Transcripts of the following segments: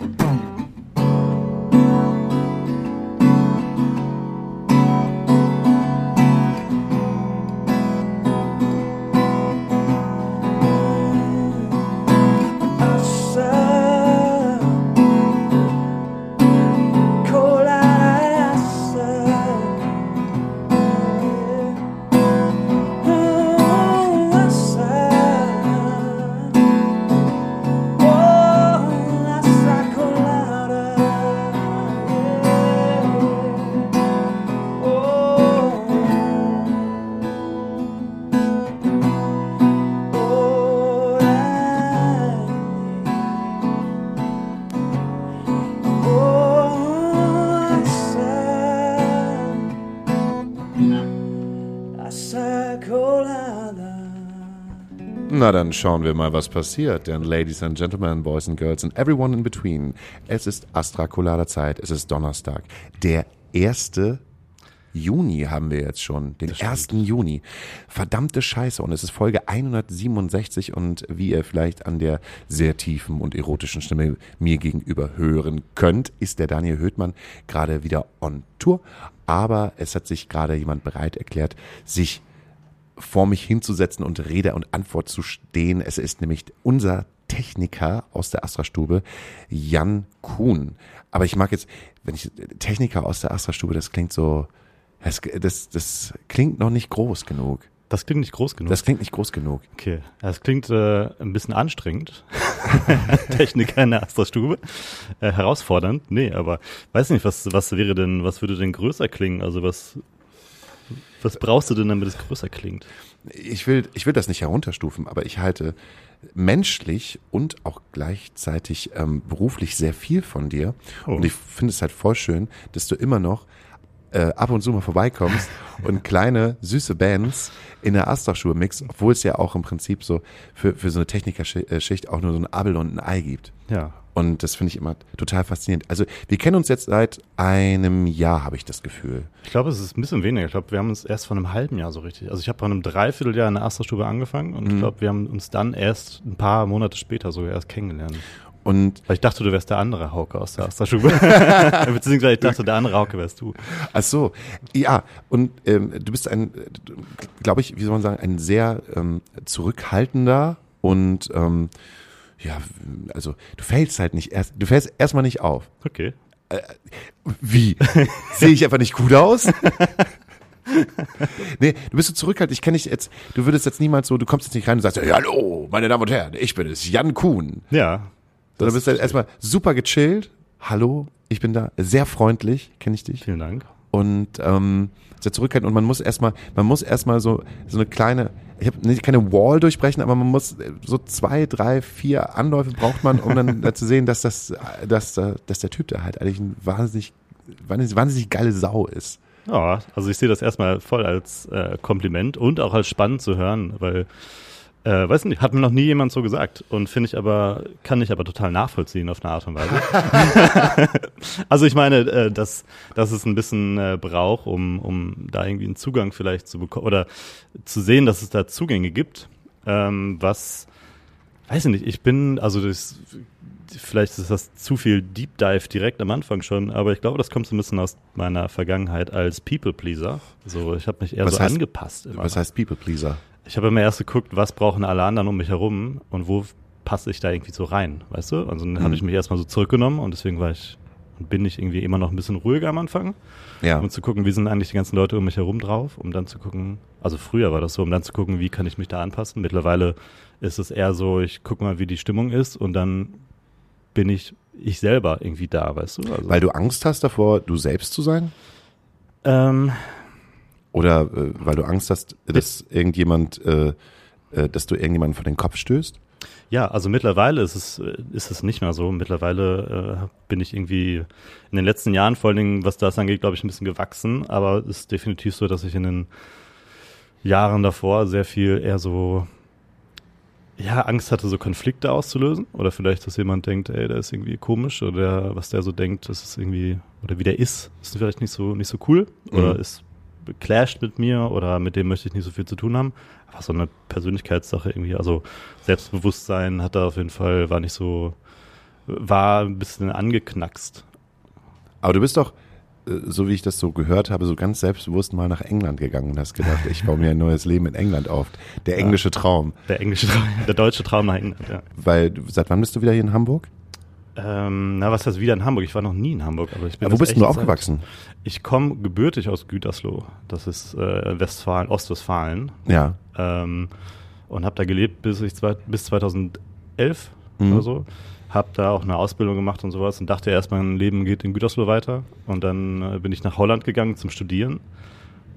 음. Na, dann schauen wir mal, was passiert. Denn Ladies and Gentlemen, Boys and Girls and everyone in between, es ist Astra Colada Zeit, es ist Donnerstag. Der 1. Juni haben wir jetzt schon, den 1. Juni. Verdammte Scheiße und es ist Folge 167 und wie ihr vielleicht an der sehr tiefen und erotischen Stimme mir gegenüber hören könnt, ist der Daniel Höhtmann gerade wieder on Tour. Aber es hat sich gerade jemand bereit erklärt, sich vor mich hinzusetzen und Rede und Antwort zu stehen. Es ist nämlich unser Techniker aus der Astra-Stube, Jan Kuhn. Aber ich mag jetzt, wenn ich Techniker aus der Astra-Stube, das klingt so, das, das, das klingt noch nicht groß genug. Das klingt nicht groß genug. Das klingt nicht groß genug. Okay, das klingt äh, ein bisschen anstrengend. Techniker in der Astra-Stube. Äh, herausfordernd. Nee, aber weiß nicht, was, was wäre denn, was würde denn größer klingen? Also was, was brauchst du denn, damit es größer klingt? Ich will, ich will das nicht herunterstufen, aber ich halte menschlich und auch gleichzeitig ähm, beruflich sehr viel von dir. Oh. Und ich finde es halt voll schön, dass du immer noch äh, ab und zu mal vorbeikommst und kleine, süße Bands in der Astra-Schuhe mixst, obwohl es ja auch im Prinzip so für, für so eine Technikerschicht auch nur so ein Abel und ein Ei gibt. Ja. Und das finde ich immer total faszinierend. Also wir kennen uns jetzt seit einem Jahr, habe ich das Gefühl. Ich glaube, es ist ein bisschen weniger. Ich glaube, wir haben uns erst vor einem halben Jahr so richtig. Also ich habe vor einem Dreivierteljahr in der Astra-Stube angefangen und ich glaube, wir haben uns dann erst ein paar Monate später sogar erst kennengelernt. Und Weil ich dachte, du wärst der andere Hauke aus der Astra-Stube. Beziehungsweise ich dachte, der andere Hauke wärst du. Ach so, ja, und ähm, du bist ein, glaube ich, wie soll man sagen, ein sehr ähm, zurückhaltender und ähm, ja, also du fällst halt nicht erst, du fällst erstmal nicht auf. Okay. Wie? Sehe ich einfach nicht gut aus? nee, du bist so zurückhaltend. Ich kenne dich jetzt, du würdest jetzt niemals so, du kommst jetzt nicht rein und sagst, ja, hallo, meine Damen und Herren, ich bin es, Jan Kuhn. Ja. Sondern bist halt erstmal super gechillt. Hallo, ich bin da, sehr freundlich, kenne ich dich. Vielen Dank. und ähm, sehr zurückhaltend und man muss erstmal, man muss erstmal so so eine kleine, ich habe nicht keine Wall durchbrechen, aber man muss äh, so zwei, drei, vier Anläufe braucht man, um dann äh, zu sehen, dass das, dass, äh, dass der Typ da halt eigentlich ein wahnsinnig, wahnsinnig, wahnsinnig geile Sau ist. Ja, also ich sehe das erstmal voll als äh, Kompliment und auch als spannend zu hören, weil, äh, weiß nicht, hat mir noch nie jemand so gesagt und finde ich aber, kann ich aber total nachvollziehen auf eine Art und Weise. also ich meine, äh, dass, dass es ein bisschen äh, braucht, um, um da irgendwie einen Zugang vielleicht zu bekommen oder zu sehen, dass es da Zugänge gibt, ähm, was, weiß ich nicht, ich bin, also das, vielleicht ist das zu viel Deep Dive direkt am Anfang schon, aber ich glaube, das kommt so ein bisschen aus meiner Vergangenheit als People Pleaser. So, ich habe mich eher Was so heißt- angepasst. Immer. Was heißt People Pleaser? Ich habe immer erst geguckt, was brauchen alle anderen um mich herum und wo passe ich da irgendwie so rein, weißt du? Also dann habe ich mich erstmal so zurückgenommen und deswegen war ich und bin ich irgendwie immer noch ein bisschen ruhiger am Anfang, Ja. um zu gucken, wie sind eigentlich die ganzen Leute um mich herum drauf, um dann zu gucken, also früher war das so, um dann zu gucken, wie kann ich mich da anpassen. Mittlerweile ist es eher so, ich gucke mal, wie die Stimmung ist und dann bin ich ich selber irgendwie da, weißt du? Also, Weil du Angst hast davor, du selbst zu sein? ähm, Oder äh, weil du Angst hast, dass irgendjemand, äh, äh, dass du irgendjemanden vor den Kopf stößt? Ja, also mittlerweile ist es, äh, ist es nicht mehr so. Mittlerweile äh, bin ich irgendwie in den letzten Jahren, vor allen Dingen, was das angeht, glaube ich, ein bisschen gewachsen. Aber es ist definitiv so, dass ich in den Jahren davor sehr viel eher so, ja, Angst hatte, so Konflikte auszulösen. Oder vielleicht, dass jemand denkt, ey, der ist irgendwie komisch. Oder was der so denkt, das ist irgendwie, oder wie der ist, ist vielleicht nicht so, nicht so cool. Oder Mhm. ist clasht mit mir oder mit dem möchte ich nicht so viel zu tun haben. Aber so eine Persönlichkeitssache irgendwie, also Selbstbewusstsein hat da auf jeden Fall, war nicht so, war ein bisschen angeknackst. Aber du bist doch, äh, so wie ich das so gehört habe, so ganz selbstbewusst mal nach England gegangen und hast gedacht, ich baue mir ein neues Leben in England auf. Der englische Traum. Der englische Traum, der deutsche Traum nach England, ja. Weil, seit wann bist du wieder hier in Hamburg? Ähm, na, was heißt wieder in Hamburg? Ich war noch nie in Hamburg, aber ich bin Ja, wo bist du aufgewachsen? Ich komme gebürtig aus Gütersloh. Das ist äh, Westfalen, Ostwestfalen. Ja. Ähm, und habe da gelebt bis, ich zwei, bis 2011 Mhm. oder so. Habe da auch eine Ausbildung gemacht und sowas und dachte erst, mein Leben geht in Gütersloh weiter. Und dann äh, bin ich nach Holland gegangen zum Studieren.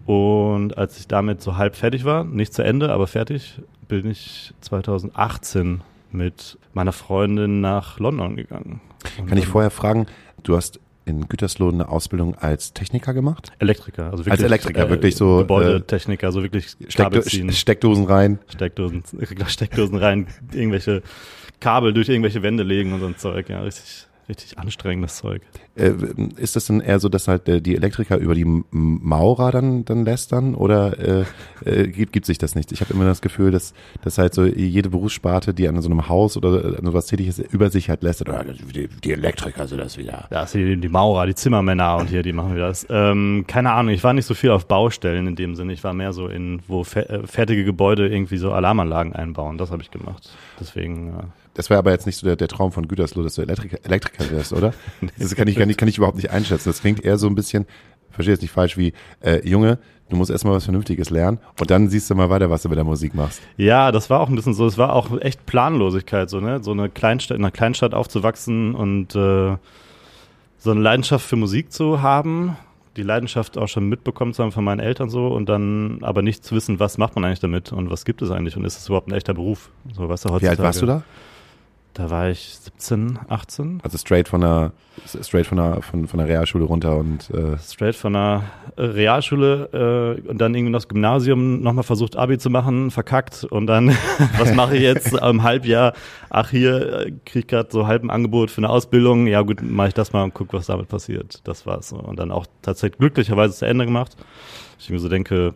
Und als ich damit so halb fertig war, nicht zu Ende, aber fertig, bin ich 2018 mit meiner Freundin nach London gegangen. Und Kann ich vorher fragen, du hast in Gütersloh eine Ausbildung als Techniker gemacht? Elektriker, also wirklich. Als Elektriker, wirklich so, Gebäudetechniker, also wirklich Steckdo ziehen. Steckdosen rein. Steckdosen, Steckdosen rein, irgendwelche Kabel durch irgendwelche Wände legen und so ein Zeug. Ja, richtig, richtig anstrengendes Zeug. Äh, ist das denn eher so, dass halt äh, die Elektriker über die M- Maurer dann, dann lästern oder äh, äh, gibt, gibt sich das nicht? Ich habe immer das Gefühl, dass, dass halt so jede Berufssparte, die an so einem Haus oder an sowas tätig ist, über sich halt lästert. Oder die, die Elektriker sind das wieder. Da ist die, die Maurer, die Zimmermänner und hier, die machen wieder das. Ähm, keine Ahnung, ich war nicht so viel auf Baustellen in dem Sinne. Ich war mehr so in, wo fe äh, fertige Gebäude irgendwie so Alarmanlagen einbauen. Das habe ich gemacht. Deswegen, äh, Das wäre aber jetzt nicht so der, der Traum von Gütersloh, dass du Elektriker, Elektriker wirst, oder? Das kann ich, kann, ich, kann ich überhaupt nicht einschätzen. Das klingt eher so ein bisschen, verstehe jetzt nicht falsch, wie, äh, Junge, du musst erstmal was Vernünftiges lernen und dann siehst du mal weiter, was du mit der Musik machst. Ja, das war auch ein bisschen so. Es war auch echt Planlosigkeit, so ne, so eine Kleinstadt, in einer Kleinstadt aufzuwachsen und äh, so eine Leidenschaft für Musik zu haben, die Leidenschaft auch schon mitbekommen zu haben von meinen Eltern so und dann aber nicht zu wissen, was macht man eigentlich damit und was gibt es eigentlich und ist es überhaupt ein echter Beruf? So, weißt du, Wie heutzutage. alt warst du da? Da war ich 17, 18. Also straight von der, straight von der, von, von der Realschule runter und, äh, Straight von der Realschule äh, und dann irgendwie noch das Gymnasium nochmal versucht, Abi zu machen, verkackt und dann, was mache ich jetzt im Halbjahr? Ach, hier äh, krieg ich gerade so halb ein Angebot für eine Ausbildung. Ja gut, mache ich das mal und guck, was damit passiert. Das war's. Und dann auch tatsächlich glücklicherweise zu Ende gemacht. Ich mir so denke,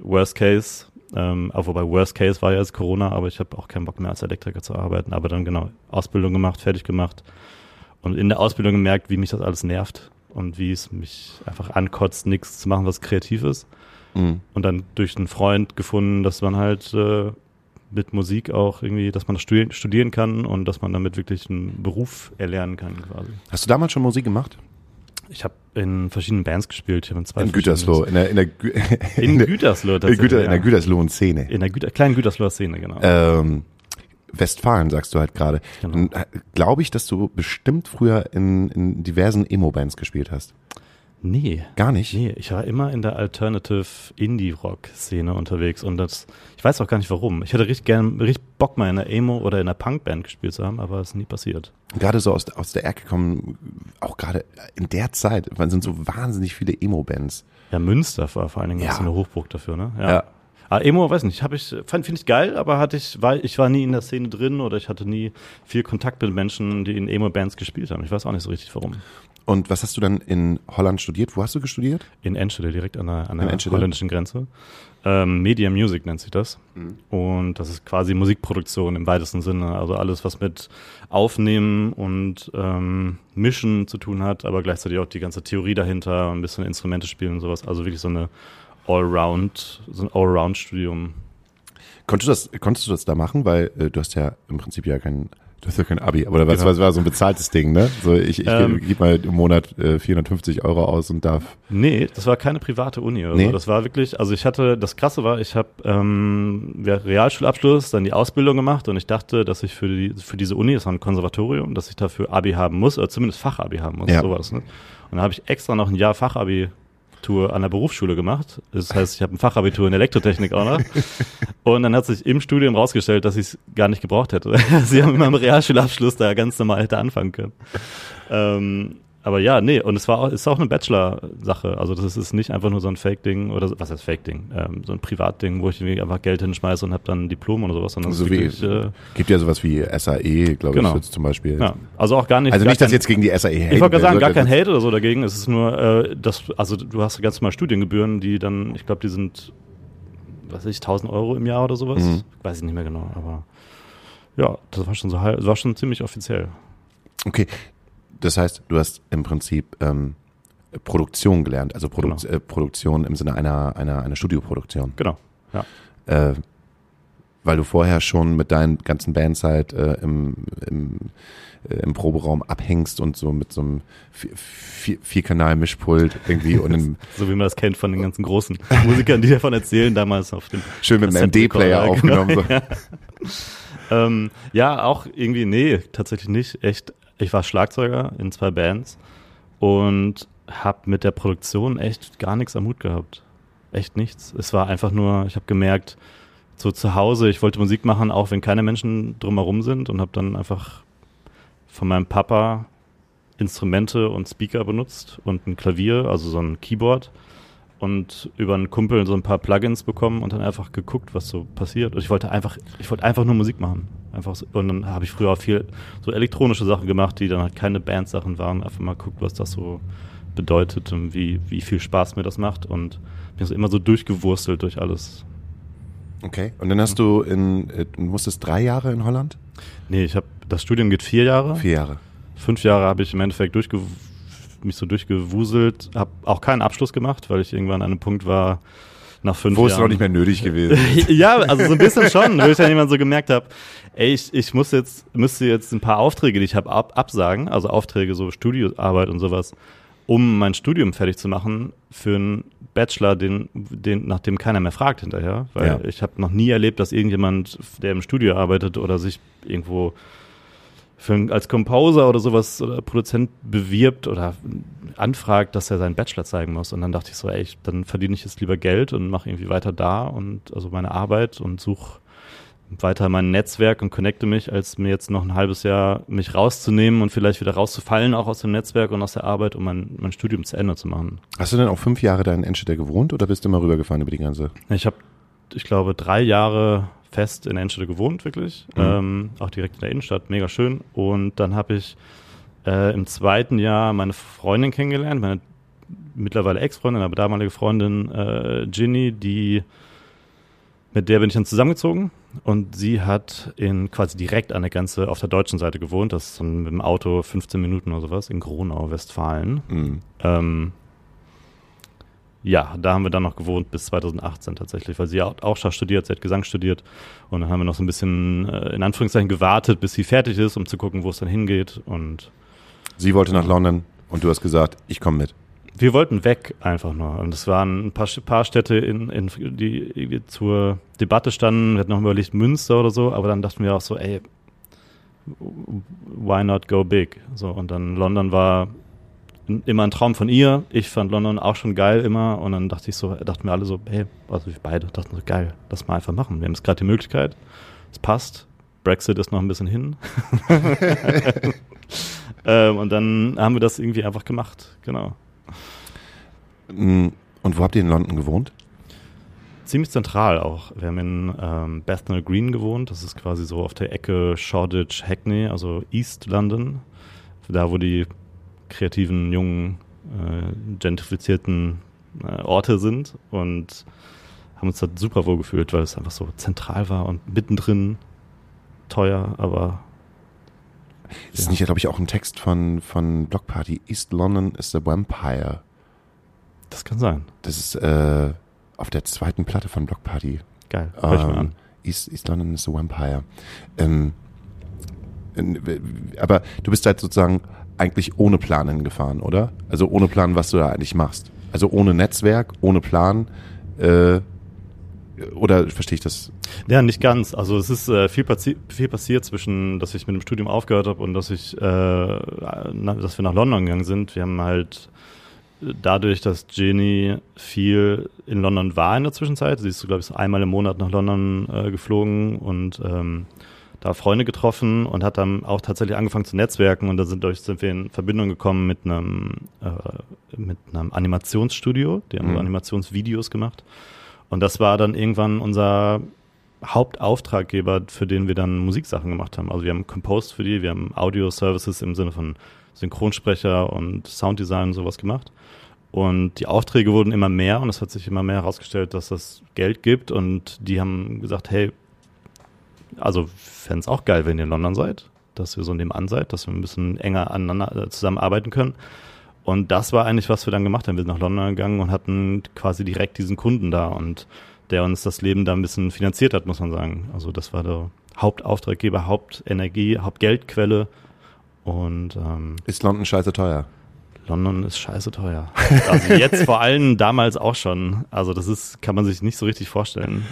Worst Case, ähm, auch wobei Worst Case war ja jetzt Corona, aber ich habe auch keinen Bock mehr als Elektriker zu arbeiten. Aber dann genau, Ausbildung gemacht, fertig gemacht und in der Ausbildung gemerkt, wie mich das alles nervt und wie es mich einfach ankotzt, nichts zu machen, was kreativ ist. mh. Und dann durch einen Freund gefunden, dass man halt äh, mit Musik auch irgendwie, dass man das studieren, studieren kann und dass man damit wirklich einen Beruf erlernen kann quasi. Hast du damals schon Musik gemacht? Ich habe in verschiedenen Bands gespielt. Ich in zwei In Gütersloh, in der, in der, Gü In der- Gütersloh in, tatsächlich. Güter, in der ja. Gütersloh-Szene. In der Güter, kleinen Gütersloher Szene, genau. Ähm, Westfalen, sagst du halt gerade. Genau. Glaube ich, dass du bestimmt früher in, in diversen Emo-Bands gespielt hast. Nee. Gar nicht? Nee, ich war immer in der Alternative Indie-Rock-Szene unterwegs und das, ich weiß auch gar nicht warum. Ich hätte richtig gern, richtig Bock mal in einer Emo- oder in einer Punk-Band gespielt zu haben, aber es ist nie passiert. Gerade so aus, aus der Ecke kommen, auch gerade in der Zeit, man sind so wahnsinnig viele Emo-Bands. Ja, Münster war vor allen Dingen Ja. so eine Hochburg dafür, ne? Ja. Ah, Emo, weiß nicht, habe ich, fand, finde ich geil, aber hatte ich, war, ich war nie in der Szene drin oder ich hatte nie viel Kontakt mit Menschen, die in Emo-Bands gespielt haben. Ich weiß auch nicht so richtig warum. Und was hast du dann in Holland studiert? Wo hast du gestudiert? In Enschede, direkt an der, an der holländischen Grenze. Ähm, Media Music nennt sich das. Und das ist quasi Musikproduktion im weitesten Sinne. Also alles, was mit Aufnehmen und ähm, Mischen zu tun hat, aber gleichzeitig auch die ganze Theorie dahinter ein bisschen Instrumente spielen und sowas. Also wirklich so eine Allround, so ein Allround-Studium. Konntest du das, konntest du das da machen? Weil äh, du hast ja im Prinzip ja kein, du hast ja kein Abi, aber was, Genau. war so ein bezahltes Ding, ne? So ich, ich Ähm. gebe mal im Monat äh, 450 Euro aus und darf. Nee, das war keine private Uni oder Nee? so. Das war wirklich, also ich hatte, das Krasse war, ich habe ähm, Realschulabschluss, dann die Ausbildung gemacht und ich dachte, dass ich für, die, für diese Uni, das war ein Konservatorium, dass ich dafür Abi haben muss, oder zumindest Fachabi haben muss, Ja. sowas. Ne? Und dann habe ich extra noch ein Jahr Fachabi Tour an der Berufsschule gemacht. Das heißt, ich habe ein Fachabitur in Elektrotechnik auch noch. Und dann hat sich im Studium rausgestellt, dass ich es gar nicht gebraucht hätte. Sie haben in meinem Realschulabschluss da ganz normal hätte anfangen können. Ähm, aber ja, nee, und es war auch, ist auch eine Bachelor-Sache. Also das ist nicht einfach nur so ein Fake-Ding oder so- was heißt Fake-Ding? Ähm, so ein Privatding, wo ich einfach Geld hinschmeiße und habe dann ein Diplom oder sowas, sondern es So ist wie, wirklich, äh, gibt ja sowas wie SAE, glaube Genau. ich, jetzt zum Beispiel. ja, also auch gar nicht. Also gar nicht, dass kein- jetzt gegen die SAE ich haten wollte gerade will, sagen, gar kein Hate oder so dagegen. Es ist nur, äh, das, also du hast ganz normal Studiengebühren, die dann, ich glaube, die sind, was weiß ich, 1000 Euro im Jahr oder sowas. Mhm. Weiß ich nicht mehr genau, aber ja, das war schon so das war schon ziemlich offiziell. Okay, das heißt, du hast im Prinzip ähm, Produktion gelernt, also Produ Genau. äh, Produktion im Sinne einer, einer, einer Studioproduktion. Genau. Ja. Äh, weil du vorher schon mit deinen ganzen Bands halt äh, im, im, äh, im Proberaum abhängst und so mit so einem Vi- Vi- Vierkanal-Mischpult irgendwie und einem, So wie man das kennt von den ganzen großen Musikern, die davon erzähhlen, damals auf dem schön mit einem MD-Player genau, aufgenommen. So. ja. ähm, ja, auch irgendwie, nee, tatsächlich nicht. Echt, ich war Schlagzeuger in zwei Bands und habe mit der Produktion echt gar nichts am Hut gehabt. Echt nichts. Es war einfach nur, ich habe gemerkt, so zu Hause, ich wollte Musik machen, auch wenn keine Menschen drumherum sind und habe dann einfach von meinem Papa Instrumente und Speaker benutzt und ein Klavier, also so ein Keyboard und über einen Kumpel so ein paar Plugins bekommen und dann einfach geguckt, was so passiert. Und ich wollte einfach, ich wollte einfach nur Musik machen. Einfach so, und dann habe ich früher auch viel so elektronische Sachen gemacht, die dann halt keine Bandsachen waren. Einfach mal geguckt, was das so bedeutet und wie, wie viel Spaß mir das macht. Und bin so immer so durchgewurstelt durch alles. Okay. Und dann hast du in, äh, du musstest drei Jahre in Holland? Nee, ich habe, das Studium geht vier Jahre. Vier Jahre. Fünf Jahre habe ich im Endeffekt durchgew mich so durchgewuselt, habe auch keinen Abschluss gemacht, weil ich irgendwann an einem Punkt war, nach fünf Wo es Jahren. noch nicht mehr nötig gewesen. ja, also so ein bisschen schon, weil ich dann jemand so gemerkt habe, ey, ich, ich muss jetzt, müsste jetzt ein paar Aufträge, die ich habe, ab, absagen, also Aufträge, so Studioarbeit und sowas, um mein Studium fertig zu machen für einen Bachelor, den, den, nach dem keiner mehr fragt hinterher. Weil Ja. ich habe noch nie erlebt, dass irgendjemand, der im Studio arbeitet oder sich irgendwo für, als Composer oder sowas oder Produzent bewirbt oder anfragt, dass er seinen Bachelor zeigen muss. Und dann dachte ich so, ey, ich, dann verdiene ich jetzt lieber Geld und mache irgendwie weiter da und also meine Arbeit und suche weiter mein Netzwerk und connecte mich, als mir jetzt noch ein halbes Jahr mich rauszunehmen und vielleicht wieder rauszufallen, auch aus dem Netzwerk und aus der Arbeit, um mein, mein Studium zu Ende zu machen. Hast du denn auch fünf Jahre da in Enschede gewohnt oder bist du mal rübergefahren über die ganze? Ich habe, ich glaube, drei Jahre fest in Enschede gewohnt, wirklich. Mhm. Ähm, auch direkt in der Innenstadt, mega schön. Und dann habe ich äh, im zweiten Jahr meine Freundin kennengelernt, meine mittlerweile Ex-Freundin, aber damalige Freundin äh, Ginny, die mit der bin ich dann zusammengezogen und sie hat in quasi direkt an der Grenze auf der deutschen Seite gewohnt. Das ist dann mit dem Auto 15 Minuten oder sowas in Gronau, Westfalen. Mhm. Ähm, ja, da haben wir dann noch gewohnt bis 2018 tatsächlich, weil sie ja auch Schach studiert, sie hat Gesang studiert und dann haben wir noch so ein bisschen äh, in Anführungszeichen gewartet, bis sie fertig ist, um zu gucken, wo es dann hingeht und Sie wollte nach London und du hast gesagt, ich komme mit. wir wollten weg einfach nur und es waren ein paar, paar Städte, in, in, die zur Debatte standen, wir hatten noch überlegt Münster oder so, aber dann dachten wir auch so, ey, why not go big? So und dann London war immer ein Traum von ihr. Ich fand London auch schon geil immer und dann dachte ich so, dachten wir alle so, hey, also wir beide dachten so geil, lass mal einfach machen. Wir haben jetzt gerade die Möglichkeit, es passt. Brexit ist noch ein bisschen hin. ähm, und dann haben wir das irgendwie einfach gemacht, genau. Mhm. Und wo habt ihr in London gewohnt? Ziemlich zentral auch. Wir haben in ähm, Bethnal Green gewohnt. Das ist quasi so auf der Ecke Shoreditch, Hackney, also East London. Da, wo die kreativen, jungen, äh, gentrifizierten äh, Orte sind. Und haben uns da super wohl gefühlt, weil es einfach so zentral war und mittendrin teuer, aber Das ist Ja. nicht, glaube ich, auch ein Text von, von Block Party. East London is the Vampire. das kann sein. Das ist äh, auf der zweiten Platte von Block Party. Geil. Hör ich mal Ähm, an. East, East London is the Vampire. Ähm, aber du bist halt sozusagen eigentlich ohne Plan hingefahren, oder? Also ohne Plan, was du da eigentlich machst. Also ohne Netzwerk, ohne Plan. Äh, oder verstehe ich das? Ja, nicht ganz. Also es ist äh, viel, passi viel passiert zwischen, dass ich mit dem Studium aufgehört habe und dass ich, äh, na, dass wir nach London gegangen sind. Wir haben halt äh, dadurch, dass Jenny viel in London war in der Zwischenzeit, sie ist, glaube ich, einmal im Monat nach London äh, geflogen und ähm, da Freunde getroffen und hat dann auch tatsächlich angefangen zu netzwerken und da sind, sind wir in Verbindung gekommen mit einem, äh, mit einem Animationsstudio, die haben Mhm. Animationsvideos gemacht. Und das war dann irgendwann unser Hauptauftraggeber, für den wir dann Musiksachen gemacht haben. Also wir haben composed für die, wir haben Audio-Services im Sinne von Synchronsprecher und Sounddesign und sowas gemacht. Und die Aufträge wurden immer mehr und es hat sich immer mehr herausgestellt, dass das Geld gibt und die haben gesagt, hey, also fände es auch geil, wenn ihr in London seid. dass ihr so nebenan seid, dass wir ein bisschen enger aneinander äh, zusammenarbeiten können. Und das war eigentlich, was wir dann gemacht haben. Wir sind nach London gegangen und hatten quasi direkt diesen Kunden da und der uns das Leben da ein bisschen finanziert hat, muss man sagen. Also das war der Hauptauftraggeber, Hauptenergie, Hauptgeldquelle. Und ähm, Ist London scheiße teuer? London ist scheiße teuer. Also jetzt vor allem damals auch schon. Also das ist, kann man sich nicht so richtig vorstellen.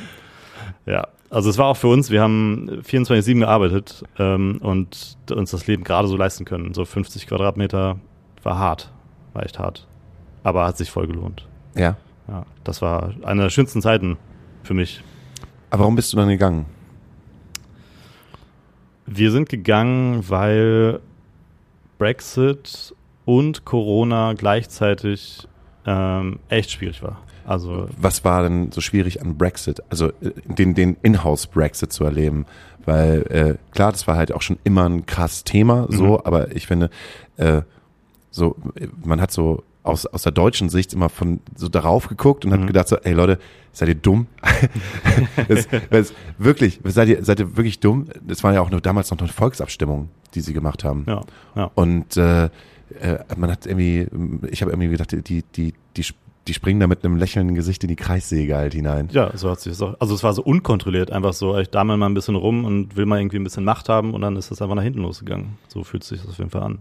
Ja, also es war auch für uns, wir haben 24-7 gearbeitet ähm, und uns das Leben gerade so leisten können. So 50 Quadratmeter war hart, war echt hart. Aber hat sich voll gelohnt. Ja. Ja, das war eine der schönsten Zeiten für mich. Aber warum bist du dann gegangen? Wir sind gegangen, weil Brexit und Corona gleichzeitig ähm, echt schwierig war. Also Was war denn so schwierig an Brexit? Also äh, den, den Inhouse-Brexit zu erleben? Weil äh, klar, das war halt auch schon immer ein krasses Thema, so, Mhm. aber ich finde, äh, so, äh, man hat so aus, aus der deutschen Sicht immer von so darauf geguckt und hat Mhm. gedacht so, ey Leute, seid ihr dumm? das, das, wirklich, seid ihr, seid ihr wirklich dumm? Das war ja auch nur damals noch eine Volksabstimmung, die sie gemacht haben. ja, ja. Und äh, äh, man hat irgendwie, ich habe irgendwie gedacht, die, die, die, die springen da mit einem lächelnden Gesicht in die Kreissäge halt hinein. Ja, so hat sich das auch. Also es war so unkontrolliert, einfach so, ich dammel mal ein bisschen rum und will mal irgendwie ein bisschen Macht haben und dann ist das einfach nach hinten losgegangen. So fühlt sich das auf jeden Fall an.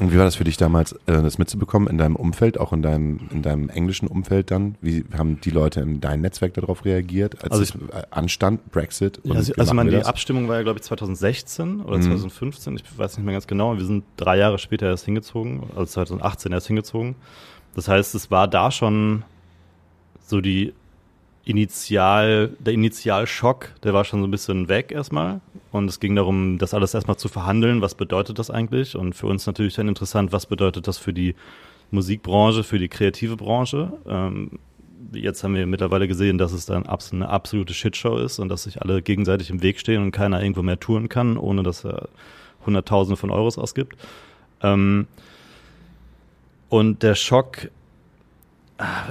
Und wie war das für dich damals, äh, das mitzubekommen in deinem Umfeld, auch in deinem, in deinem englischen Umfeld dann? Wie haben die Leute in deinem Netzwerk darauf reagiert, als Also es äh, anstand, Brexit? Ja, also, also man, wir die? Abstimmung war ja, glaube ich, 2016 oder Mhm. 2015, ich weiß nicht mehr ganz genau. Wir sind drei Jahre später erst hingezogen, also 2018 erst hingezogen. Das heißt, es war da schon so die Initial, der Initialschock, der war schon so ein bisschen weg erstmal. Und es ging darum, das alles erstmal zu verhandeln. Was bedeutet das eigentlich? Und für uns natürlich dann interessant, was bedeutet das für die Musikbranche, für die kreative Branche? Ähm, jetzt haben wir mittlerweile gesehen, dass es dann eine absolute Shitshow ist und dass sich alle gegenseitig im Weg stehen und keiner irgendwo mehr touren kann, ohne dass er Hunderttausende von Euros ausgibt. Ähm, und der Schock,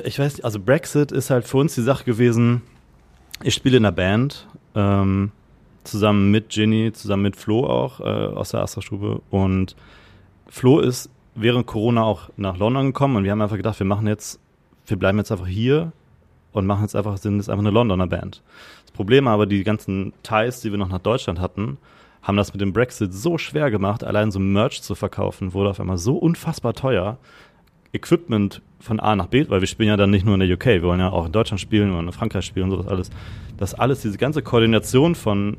ich weiß nicht, also Brexit ist halt für uns die Sache gewesen, ich spiele in einer Band, ähm, zusammen mit Ginny, zusammen mit Flo auch äh, aus der Astra-Stube und Flo ist während Corona auch nach London gekommen und wir haben einfach gedacht, wir machen jetzt, wir bleiben jetzt einfach hier und machen jetzt einfach, sind jetzt einfach eine Londoner Band. Das Problem aber, die ganzen Ties, die wir noch nach Deutschland hatten, haben das mit dem Brexit so schwer gemacht, allein so Merch zu verkaufen, wurde auf einmal so unfassbar teuer. Equipment von A nach B, weil wir spielen ja dann nicht nur in der UK, wir wollen ja auch in Deutschland spielen, wir wollen in Frankreich spielen und sowas alles. Das alles, diese ganze Koordination von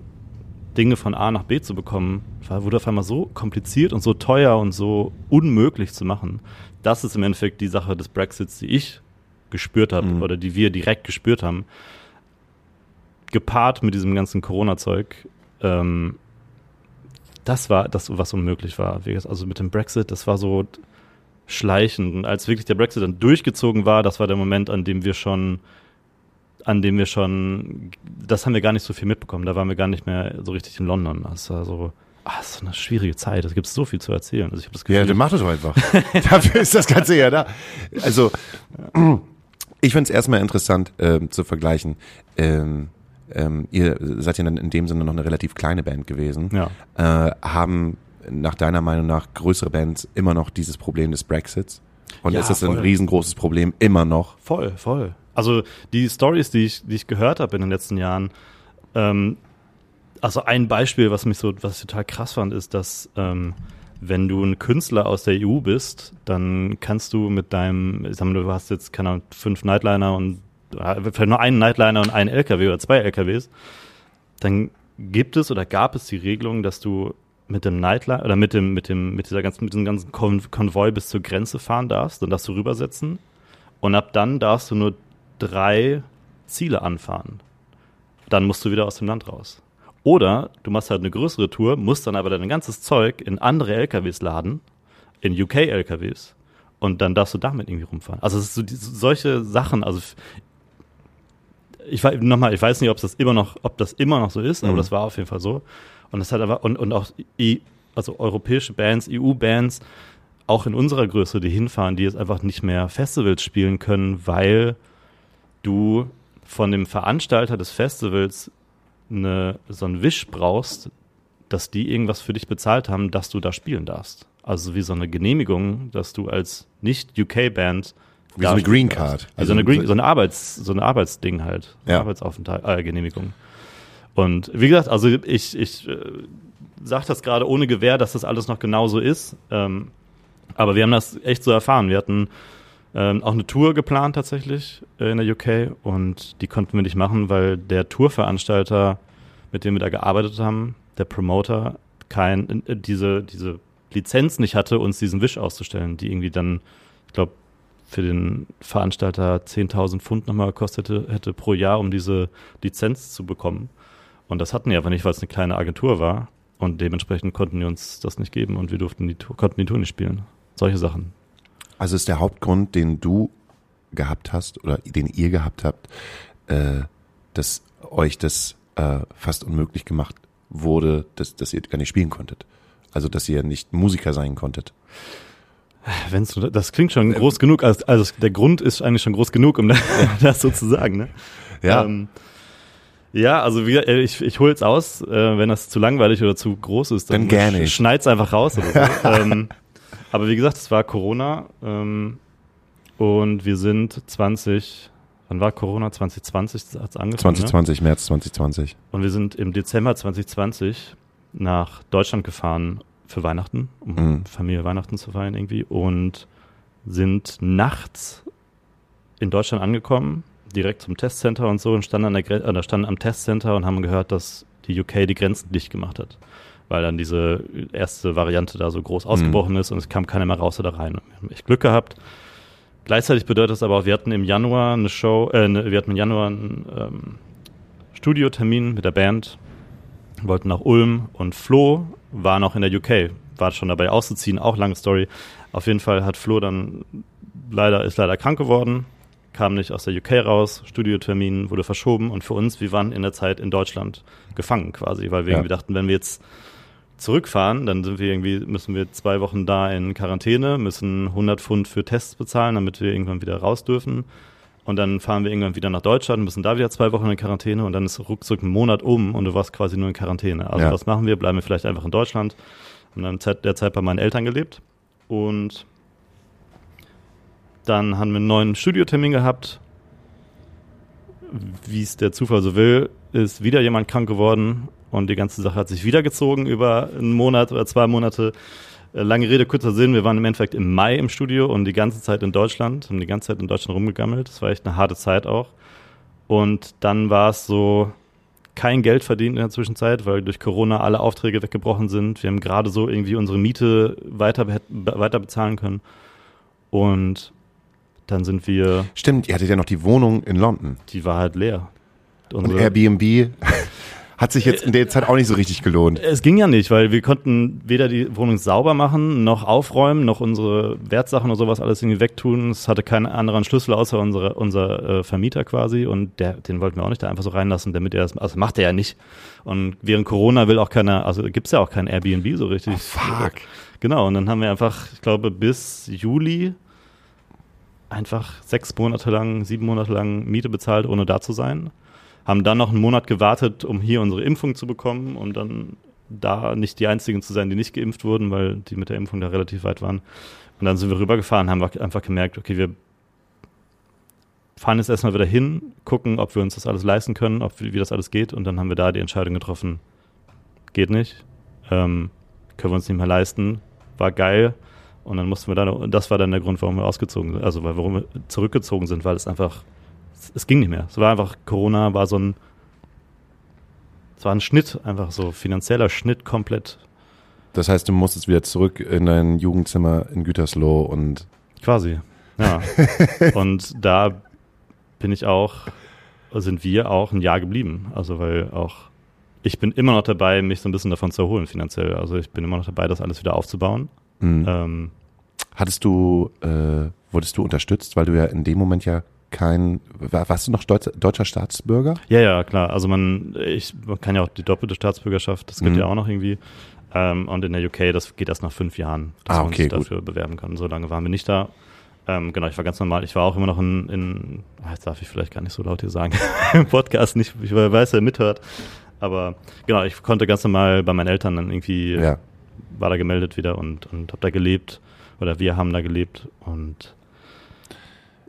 Dinge von A nach B zu bekommen, wurde auf einmal so kompliziert und so teuer und so unmöglich zu machen. Das ist im Endeffekt die Sache des Brexits, die ich gespürt habe Mhm. oder die wir direkt gespürt haben. Gepaart mit diesem ganzen Corona-Zeug, ähm, das war das, was unmöglich war. Also mit dem Brexit, das war so schleichend. Und als wirklich der Brexit dann durchgezogen war, das war der Moment, an dem wir schon, an dem wir schon, das haben wir gar nicht so viel mitbekommen. Da waren wir gar nicht mehr so richtig in London. Das war so, das ist eine schwierige Zeit. Es gibt so viel zu erzählen. Also ich habe das Ja, Gefühl, dann mach das doch einfach. Dafür ist das Ganze ja da. Also, ich finde es erstmal interessant ähm, zu vergleichen. Ähm, ähm, ihr seid ja dann in dem Sinne noch eine relativ kleine Band gewesen. ja. Äh, haben nach deiner Meinung nach größere Bands immer noch dieses Problem des Brexits? Und Ja, ist das ein riesengroßes Problem immer noch? Voll, voll. Also die Stories, die ich, die ich gehört habe in den letzten Jahren, ähm, also ein Beispiel, was mich so, was ich total krass fand, ist, dass ähm, wenn du ein Künstler aus der EU bist, dann kannst du mit deinem, ich sag mal, du hast jetzt, keine Ahnung, fünf Nightliner und äh, vielleicht nur einen Nightliner und einen LKW oder zwei LKWs, dann gibt es oder gab es die Regelung, dass du mit dem Nightliner oder mit dem, mit dem, mit dieser ganzen, mit diesem ganzen Kon Konvoi bis zur Grenze fahren darfst, dann darfst du rübersetzen und ab dann darfst du nur drei Ziele anfahren. Dann musst du wieder aus dem Land raus. Oder du machst halt eine größere Tour, musst dann aber dein ganzes Zeug in andere LKWs laden, in UK-LKWs, und dann darfst du damit irgendwie rumfahren. Also es ist so die, solche Sachen, also ich weiß nochmal, ich weiß nicht, ob das immer noch, ob das immer noch so ist, aber Mhm. das war auf jeden Fall so. Und das hat aber und, und auch I, also europäische Bands, EU-Bands, auch in unserer Größe, die hinfahren, die jetzt einfach nicht mehr Festivals spielen können, weil du von dem Veranstalter des Festivals eine, so einen Wisch brauchst, dass die irgendwas für dich bezahlt haben, dass du da spielen darfst. Also wie so eine Genehmigung, dass du als Nicht-UK-Band Wie so eine Green Card. Wie so eine Green, so eine Arbeits, so eine Arbeitsding halt. Ja. Arbeitsaufenthalt, äh, Genehmigung. Und wie gesagt, also ich, ich äh, sage das gerade ohne Gewähr, dass das alles noch genauso ist. Ähm, aber wir haben das echt so erfahren. Wir hatten ähm, auch eine Tour geplant tatsächlich äh, in der UK und die konnten wir nicht machen, weil der Tourveranstalter, mit dem wir da gearbeitet haben, der Promoter, kein, äh, diese, diese Lizenz nicht hatte, uns diesen Wisch auszustellen, die irgendwie dann, ich glaube, für den Veranstalter 10.000 Pfund nochmal gekostet hätte, hätte pro Jahr, um diese Lizenz zu bekommen. Und das hatten die aber nicht, weil es eine kleine Agentur war. Und dementsprechend konnten die uns das nicht geben und wir durften die Tour, konnten die Tour nicht spielen. Solche Sachen. Also ist der Hauptgrund, den du gehabt hast oder den ihr gehabt habt, äh, dass euch das äh, fast unmöglich gemacht wurde, dass, dass ihr gar nicht spielen konntet. Also dass ihr nicht Musiker sein konntet. Wenn's, das klingt schon groß genug. Also, also der Grund ist eigentlich schon groß genug, um das so zu sagen. Ne? Ja. Ähm, ja, also wie, äh, ich, ich hole es aus, äh, wenn das zu langweilig oder zu groß ist, Dann gerne. schneid's einfach raus oder so. ähm, aber wie gesagt, es war Corona ähm, und wir sind 20, wann war Corona? 2020 hat's angefangen. Ne? 2020, März 2020. Und wir sind im Dezember 2020 nach Deutschland gefahren für Weihnachten, um Mhm. Familie Weihnachten zu feiern irgendwie und sind nachts in Deutschland angekommen, direkt zum Testcenter und so und standen, an der, äh, standen am Testcenter und haben gehört, dass die UK die Grenzen dicht gemacht hat. Weil dann diese erste Variante da so groß ausgebrochen ist und es kam keiner mehr raus oder rein. Wir haben echt Glück gehabt. Gleichzeitig bedeutet das aber auch, wir hatten im Januar eine Show, äh, wir hatten im Januar einen ähm, Studiotermin mit der Band, wollten nach Ulm und Flo war noch in der UK, war schon dabei auszuziehen, auch lange Story. Auf jeden Fall hat Flo dann leider, ist leider krank geworden, kam nicht aus der UK raus, Studiotermin wurde verschoben und für uns, wir waren in der Zeit in Deutschland gefangen quasi, weil wir Ja. irgendwie dachten, wenn wir jetzt zurückfahren, dann sind wir irgendwie, müssen wir zwei Wochen da in Quarantäne, müssen 100 Pfund für Tests bezahlen, damit wir irgendwann wieder raus dürfen. Und dann fahren wir irgendwann wieder nach Deutschland, müssen da wieder zwei Wochen in Quarantäne und dann ist ruckzuck ein Monat um und du warst quasi nur in Quarantäne. Also Ja. was machen wir? Bleiben wir vielleicht einfach in Deutschland. Und dann Zeit, der Zeit bei meinen Eltern gelebt. Und dann haben wir einen neuen Studiotermin gehabt. Wie es der Zufall so will, ist wieder jemand krank geworden und die ganze Sache hat sich wieder gezogen über einen Monat oder zwei Monate. Äh, Lange Rede, kurzer Sinn, wir waren im Endeffekt im Mai im Studio und die ganze Zeit in Deutschland, haben die ganze Zeit in Deutschland rumgegammelt. Das war echt eine harte Zeit auch. Und dann war es so, kein Geld verdient in der Zwischenzeit, weil durch Corona alle Aufträge weggebrochen sind. Wir haben gerade so irgendwie unsere Miete weiter, weiter bezahlen können. Und dann sind wir, Stimmt, ihr hattet ja noch die Wohnung in London. die war halt leer. Und Unsere- Airbnb hat sich jetzt in der Zeit auch nicht so richtig gelohnt. Es ging ja nicht, weil wir konnten weder die Wohnung sauber machen, noch aufräumen, noch unsere Wertsachen oder sowas alles irgendwie wegtun. Es hatte keinen anderen Schlüssel außer unsere, unser äh, Vermieter quasi und der, den wollten wir auch nicht da einfach so reinlassen, damit er das, also macht er ja nicht. Und während Corona will auch keiner, also gibt's ja auch kein Airbnb so richtig. Oh, fuck. Genau, und dann haben wir einfach, ich glaube, bis Juli einfach sechs Monate lang, sieben Monate lang Miete bezahlt, ohne da zu sein. Haben dann noch einen Monat gewartet, um hier unsere Impfung zu bekommen, um dann da nicht die einzigen zu sein, die nicht geimpft wurden, weil die mit der Impfung da relativ weit waren. Und dann sind wir rübergefahren, haben einfach gemerkt, okay, wir fahren jetzt erstmal wieder hin, gucken, ob wir uns das alles leisten können, ob wie, wie das alles geht. Und dann haben wir da die Entscheidung getroffen, geht nicht, ähm, können wir uns nicht mehr leisten, war geil. Und dann mussten wir dann, und das war dann der Grund, warum wir ausgezogen sind, also warum wir zurückgezogen sind, weil es einfach, es, es ging nicht mehr. Es war einfach, Corona war so ein, es war ein Schnitt, einfach so finanzieller Schnitt komplett, Das heißt, du musstest wieder zurück in dein Jugendzimmer in Gütersloh und quasi. Ja. und da bin ich auch, sind wir auch ein Jahr geblieben. Also weil auch, ich bin immer noch dabei, mich so ein bisschen davon zu erholen finanziell. Also ich bin immer noch dabei, das alles wieder aufzubauen. mh. Ähm, hattest du, äh, wurdest du unterstützt, weil du ja in dem Moment ja kein, war, warst du noch deutscher, deutscher Staatsbürger? Ja, ja, klar. Also man, ich man kann ja auch die doppelte Staatsbürgerschaft, das gibt Mhm. ja auch noch irgendwie. Ähm, und in der UK, das geht erst nach fünf Jahren, dass Ah, man okay, sich gut. dafür bewerben kann. So lange waren wir nicht da. Ähm, genau, ich war ganz normal. Ich war auch immer noch in, in jetzt darf ich vielleicht gar nicht so laut hier sagen, im Podcast nicht, ich weiß, wer mithört. Aber genau, ich konnte ganz normal bei meinen Eltern dann irgendwie, Ja. war da gemeldet wieder und, und habe da gelebt. Oder wir haben da gelebt und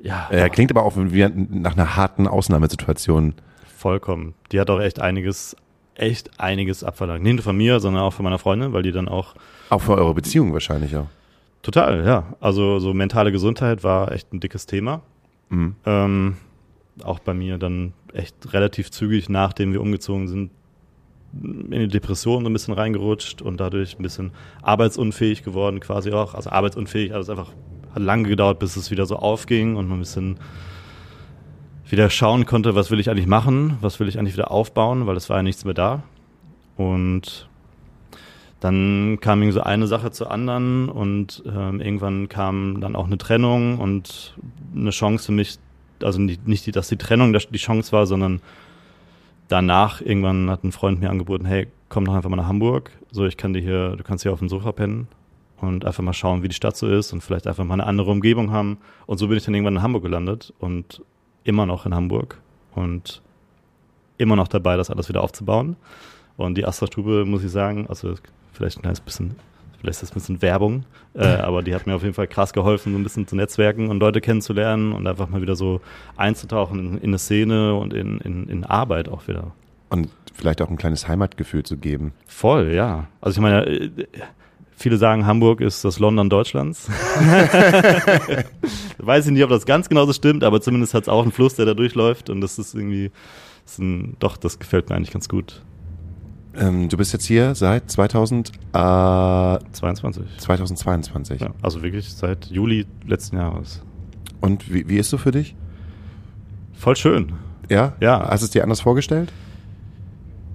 ja, Äh, klingt aber auch wie nach einer harten Ausnahmesituation. vollkommen. Die hat auch echt einiges, echt einiges abverlangt. Nicht nur von mir, sondern auch von meiner Freundin, weil die dann auch Auch für eure Beziehung wahrscheinlich auch. Total, ja. Also so mentale Gesundheit war echt ein dickes Thema. Mhm. Ähm, auch bei mir dann echt relativ zügig, nachdem wir umgezogen sind, in die Depression so ein bisschen reingerutscht und dadurch ein bisschen arbeitsunfähig geworden quasi auch. Also arbeitsunfähig, also es einfach hat lange gedauert, bis es wieder so aufging und man ein bisschen wieder schauen konnte, was will ich eigentlich machen, was will ich eigentlich wieder aufbauen, weil es war ja nichts mehr da. Und dann kam irgendwie so eine Sache zur anderen und ähm, irgendwann kam dann auch eine Trennung und eine Chance für mich, also nicht, nicht die, dass die Trennung die Chance war, sondern danach irgendwann hat ein Freund mir angeboten, hey, komm doch einfach mal nach Hamburg, so ich kann dir hier, du kannst hier auf dem Sofa pennen und einfach mal schauen, wie die Stadt so ist und vielleicht einfach mal eine andere Umgebung haben. Und so bin ich dann irgendwann in Hamburg gelandet und immer noch in Hamburg und immer noch dabei, das alles wieder aufzubauen. Und die Astra-Stube, muss ich sagen, also vielleicht ein kleines bisschen, vielleicht ist das ein bisschen Werbung, äh, aber die hat mir auf jeden Fall krass geholfen, so ein bisschen zu netzwerken und Leute kennenzulernen und einfach mal wieder so einzutauchen in, in eine Szene und in, in, in Arbeit auch wieder. Und vielleicht auch ein kleines Heimatgefühl zu geben. Voll, ja. Also ich meine, äh, viele sagen, Hamburg ist das London Deutschlands. Weiß ich nicht, ob das ganz genauso stimmt, aber zumindest hat es auch einen Fluss, der da durchläuft und das ist irgendwie, das ist ein, doch, das gefällt mir eigentlich ganz gut. Ähm, du bist jetzt hier seit 2000, äh, 22. 2022. Ja, also wirklich seit Juli letzten Jahres. Und wie, wie ist so für dich? Voll schön. Ja? Ja. Hast du es dir anders vorgestellt?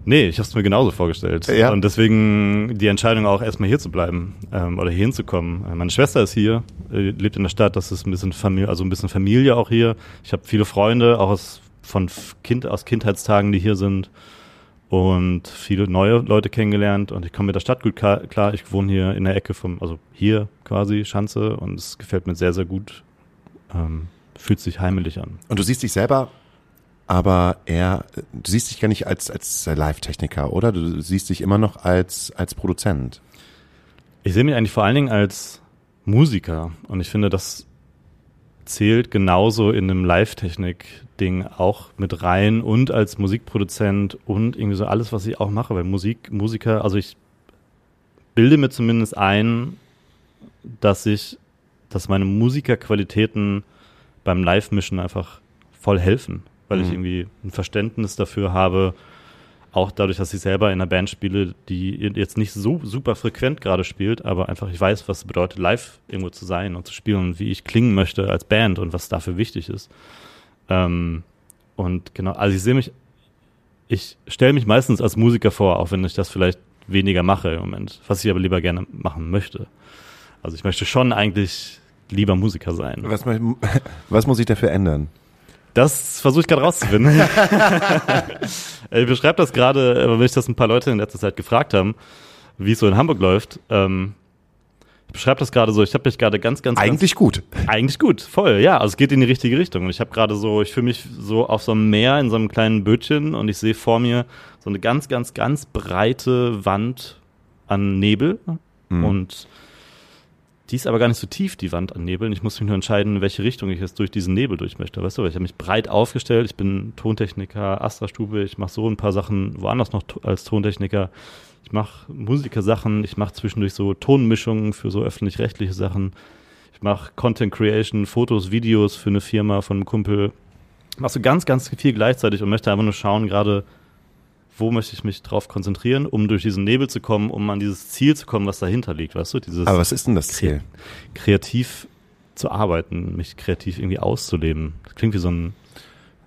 Nee, ich habe es mir genauso vorgestellt. Ja. Und deswegen die Entscheidung auch erstmal hier zu bleiben ähm, oder hier hinzukommen. Äh, Meine Schwester ist hier, äh, lebt in der Stadt, das ist ein bisschen Familie, also ein bisschen Familie auch hier. Ich habe viele Freunde, auch aus, von kind, aus Kindheitstagen, die hier sind. Und viele neue Leute kennengelernt und ich komme mit der Stadt gut klar. Ich wohne hier in der Ecke vom, also hier quasi, Schanze und es gefällt mir sehr, sehr gut. Ähm, fühlt sich heimelig an. Und du siehst dich selber, aber eher, du siehst dich gar nicht als, als Live-Techniker, oder? Du siehst dich immer noch als, als Produzent. Ich sehe mich eigentlich vor allen Dingen als Musiker und ich finde, das zählt genauso in einem Live-Technik-Ding auch mit rein und als Musikproduzent und irgendwie so alles, was ich auch mache, weil Musik, Musiker, also ich bilde mir zumindest ein, dass ich, dass meine Musikerqualitäten beim Live-Mischen einfach voll helfen, weil ich Mhm. irgendwie ein Verständnis dafür habe, auch dadurch, dass ich selber in einer Band spiele, die jetzt nicht so super frequent gerade spielt, aber einfach ich weiß, was es bedeutet, live irgendwo zu sein und zu spielen und wie ich klingen möchte als Band und was dafür wichtig ist. Ähm, und genau, also ich sehe mich, ich stelle mich meistens als Musiker vor, auch wenn ich das vielleicht weniger mache im Moment, was ich aber lieber gerne machen möchte. Also ich möchte schon eigentlich lieber Musiker sein. Was, was muss ich dafür ändern? Das versuche ich gerade rauszufinden. ich beschreibe das gerade, äh, weil mich das ein paar Leute in letzter Zeit gefragt haben, wie es so in Hamburg läuft. Ähm, ich beschreibe das gerade so, ich habe mich gerade ganz, ganz, Eigentlich gut. ganz, eigentlich gut, voll, ja. Also es geht in die richtige Richtung. Und ich habe gerade so, ich fühle mich so auf so einem Meer in so einem kleinen Bötchen und ich sehe vor mir so eine ganz, ganz, ganz breite Wand an Nebel. Mhm. Und die ist aber gar nicht so tief, die Wand an Nebeln. Ich muss mich nur entscheiden, in welche Richtung ich jetzt durch diesen Nebel durch möchte. Weißt du, ich habe mich breit aufgestellt. Ich bin Tontechniker, Astra-Stube. Ich mache so ein paar Sachen woanders noch als Tontechniker. Ich mache Musikersachen. Ich mache zwischendurch so Tonmischungen für so öffentlich-rechtliche Sachen. Ich mache Content Creation, Fotos, Videos für eine Firma von einem Kumpel. Ich mache so ganz, ganz viel gleichzeitig und möchte einfach nur schauen, gerade wo möchte ich mich drauf konzentrieren, um durch diesen Nebel zu kommen, um an dieses Ziel zu kommen, was dahinter liegt, weißt du? Dieses Aber was ist denn das Ziel? kreativ zu arbeiten, mich kreativ irgendwie auszuleben. Das klingt wie so ein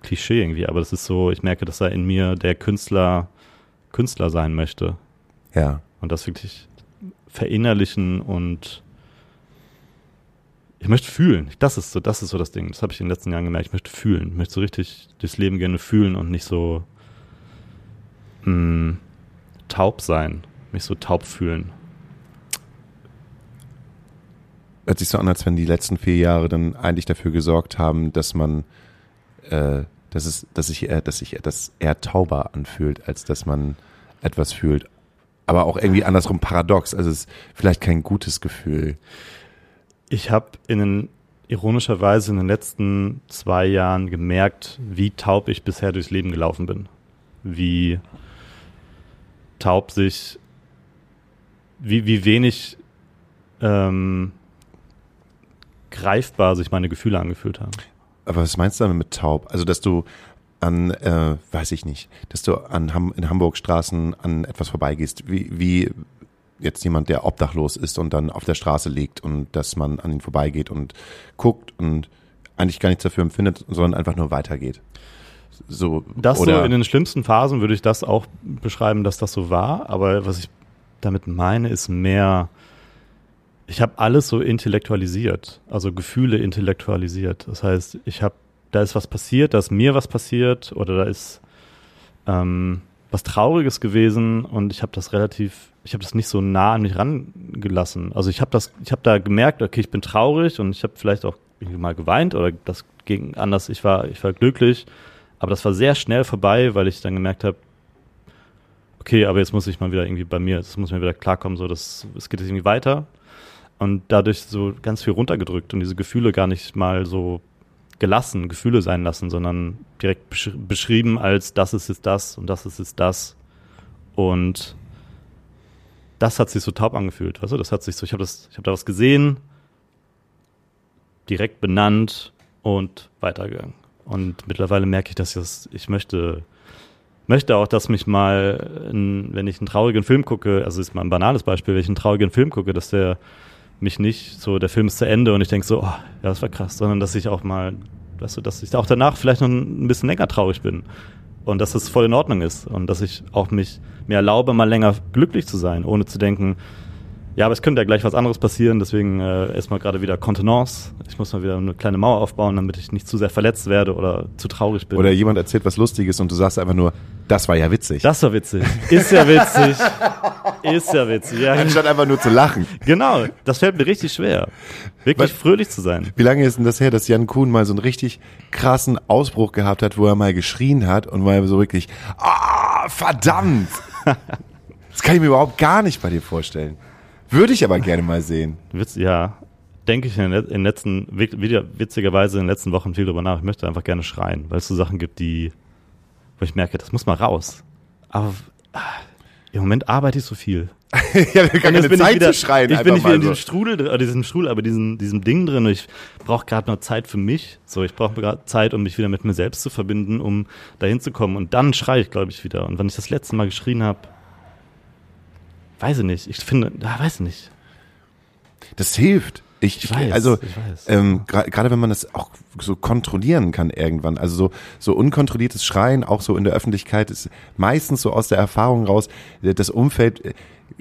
Klischee irgendwie, aber das ist so, ich merke, dass da in mir der Künstler Künstler sein möchte Ja. und das wirklich verinnerlichen und ich möchte fühlen. Das ist so, das ist so das Ding. Das habe ich in den letzten Jahren gemerkt. Ich möchte fühlen. Ich möchte so richtig das Leben gerne fühlen und nicht so mh, taub sein. Mich so taub fühlen. Hört sich so an, als wenn die letzten vier Jahre dann eigentlich dafür gesorgt haben, dass man äh, dass es, dass sich, äh, dass sich das eher tauber anfühlt, als dass man etwas fühlt. Aber auch irgendwie andersrum paradox. Also es ist vielleicht kein gutes Gefühl. Ich habe in den, ironischerweise in den letzten zwei Jahren gemerkt, wie taub ich bisher durchs Leben gelaufen bin. Wie taub sich, wie, wie wenig ähm, greifbar sich meine Gefühle angefühlt haben. Aber was meinst du damit mit taub? Also, dass du an, äh, weiß ich nicht, dass du an Ham in Hamburg Straßen an etwas vorbeigehst, wie, wie jetzt jemand, der obdachlos ist und dann auf der Straße liegt und dass man an ihn vorbeigeht und guckt und eigentlich gar nichts dafür empfindet, sondern einfach nur weitergeht. So, Das oder so in den schlimmsten Phasen würde ich das auch beschreiben, dass das so war. Aber was ich damit meine, ist mehr, ich habe alles so intellektualisiert, also Gefühle intellektualisiert. Das heißt, ich habe, da ist was passiert, da ist mir was passiert oder da ist ähm, was Trauriges gewesen und ich habe das relativ, ich habe das nicht so nah an mich rangelassen. Also ich habe das, ich habe da gemerkt, okay, ich bin traurig und ich habe vielleicht auch mal geweint oder das ging anders. Ich war, ich war glücklich, aber das war sehr schnell vorbei, weil ich dann gemerkt habe, okay, aber jetzt muss ich mal wieder irgendwie bei mir, es muss mir wieder klarkommen, so dass es geht jetzt irgendwie weiter. Und dadurch so ganz viel runtergedrückt und diese Gefühle gar nicht mal so gelassen, Gefühle sein lassen, sondern direkt besch beschrieben als das ist jetzt das und das ist jetzt das. Und das hat sich so taub angefühlt, weißt du, das hat sich so, ich habe das, ich habe da was gesehen, direkt benannt und weitergegangen. Und mittlerweile merke ich, dass ich das, ich möchte, möchte auch, dass mich mal, ein, wenn ich einen traurigen Film gucke, also ist mal ein banales Beispiel, wenn ich einen traurigen Film gucke, dass der mich nicht so, der Film ist zu Ende und ich denke so, oh, ja, das war krass, sondern dass ich auch mal, weißt du, dass ich auch danach vielleicht noch ein bisschen länger traurig bin und dass das voll in Ordnung ist und dass ich auch mich mir erlaube, mal länger glücklich zu sein, ohne zu denken, ja, aber es könnte ja gleich was anderes passieren, deswegen äh, erstmal gerade wieder Kontenance. Ich muss mal wieder eine kleine Mauer aufbauen, damit ich nicht zu sehr verletzt werde oder zu traurig bin. oder jemand erzählt was Lustiges und du sagst einfach nur, das war ja witzig. das war witzig. Ist ja witzig. Ist ja witzig. Ja, Anstatt einfach nur zu lachen. genau. Das fällt mir richtig schwer. Wirklich Was- fröhlich zu sein. Wie lange ist denn das her, dass Jan Kuhn mal so einen richtig krassen Ausbruch gehabt hat, wo er mal geschrien hat und mal so wirklich, ah, verdammt! Das kann ich mir überhaupt gar nicht bei dir vorstellen. Würde ich aber gerne mal sehen. Witz, ja, denke ich in den, letzten, witzigerweise in den letzten Wochen viel drüber nach. Ich möchte einfach gerne schreien, weil es so Sachen gibt, die, wo ich merke, das muss mal raus. Aber ah, im Moment arbeite ich so viel. ja, wir Und jetzt keine bin ich Zeit wieder, zu schreien. Ich bin nicht wieder in diesem. Strudel, äh, diesem Strudel, aber diesem, diesem Ding drin. Und ich brauche gerade noch Zeit für mich. So, ich brauche gerade Zeit, um mich wieder mit mir selbst zu verbinden, um dahin zu kommen. Und dann schreie ich, glaube ich, wieder. Und wenn ich das letzte Mal geschrien habe, weiß ich nicht. Ich finde, ah, weiß ich nicht. Das hilft. Ich, Ich weiß, also ich weiß. ähm, gra- gerade wenn man das auch so kontrollieren kann irgendwann, also so so unkontrolliertes Schreien auch so in der Öffentlichkeit ist meistens so aus der Erfahrung raus, äh, das Umfeld äh,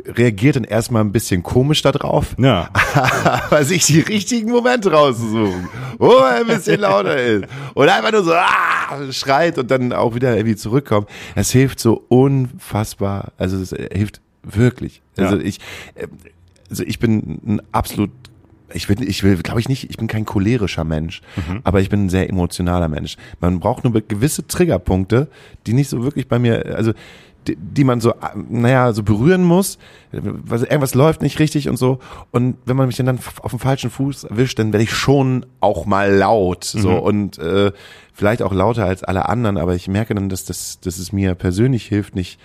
reagiert dann erstmal ein bisschen komisch da drauf, Ja. aber sich die richtigen Momente rauszusuchen, wo er ein bisschen lauter ist und einfach nur so ah, schreit und dann auch wieder irgendwie zurückkommt. Das hilft so unfassbar, also es äh, hilft wirklich. Also Ja. ich äh, also ich bin ein absolut ich will, ich will, glaube ich nicht, ich bin kein cholerischer Mensch, aber ich bin ein sehr emotionaler Mensch. Man braucht nur gewisse Triggerpunkte, die nicht so wirklich bei mir, also die, die man so, äh, naja, so berühren muss, weil irgendwas läuft nicht richtig und so. Und wenn man mich dann auf dem falschen Fuß erwischt, dann werde ich schon auch mal laut, so und äh, vielleicht auch lauter als alle anderen. Aber ich merke dann, dass das, dass es mir persönlich hilft, nicht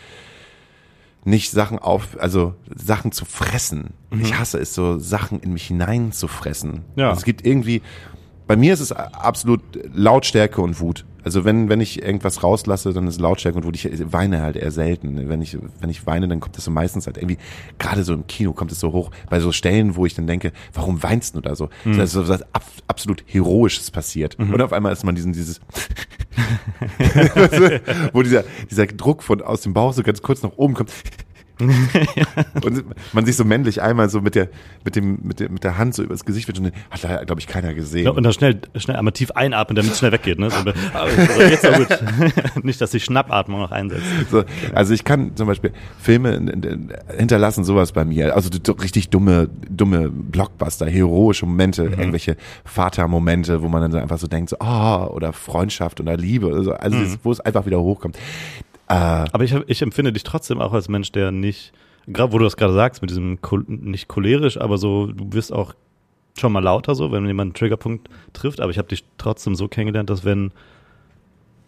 nicht Sachen auf, also Sachen zu fressen. Ich hasse es, so Sachen in mich hinein zu fressen. Ja. Also es gibt irgendwie, bei mir ist es absolut Lautstärke und Wut. Also wenn, wenn ich irgendwas rauslasse, dann ist Lautstärke und Wut. Ich weine halt eher selten. Wenn ich, wenn ich weine, dann kommt das so meistens halt irgendwie, gerade so im Kino kommt es so hoch, bei so Stellen, wo ich dann denke, warum weinst du da so? Das ist so was ab, absolut Heroisches passiert. Und auf einmal ist man diesen, dieses, wo dieser, dieser Druck von aus dem Bauch so ganz kurz nach oben kommt. Und man sich so männlich einmal so mit der, mit dem, mit der, mit der Hand so übers Gesicht wird und hat da, glaube ich, keiner gesehen. Ja, und dann schnell, schnell einmal tief einatmen, damit es schnell weggeht. Ne? So, also jetzt gut. Nicht, dass die Schnappatmung noch einsetzt. So, also ich kann zum Beispiel Filme hinterlassen sowas bei mir. Also richtig dumme, dumme Blockbuster, heroische Momente, mhm. irgendwelche Vatermomente, wo man dann so einfach so denkt, so, ah, oh, oder Freundschaft oder Liebe. Also, also mhm. wo es einfach wieder hochkommt. Äh, Aber ich, ich empfinde dich trotzdem auch als Mensch, der nicht, gerade wo du das gerade sagst, mit diesem nicht cholerisch, aber so, du wirst auch schon mal lauter so, wenn jemand einen Triggerpunkt trifft, aber ich habe dich trotzdem so kennengelernt, dass wenn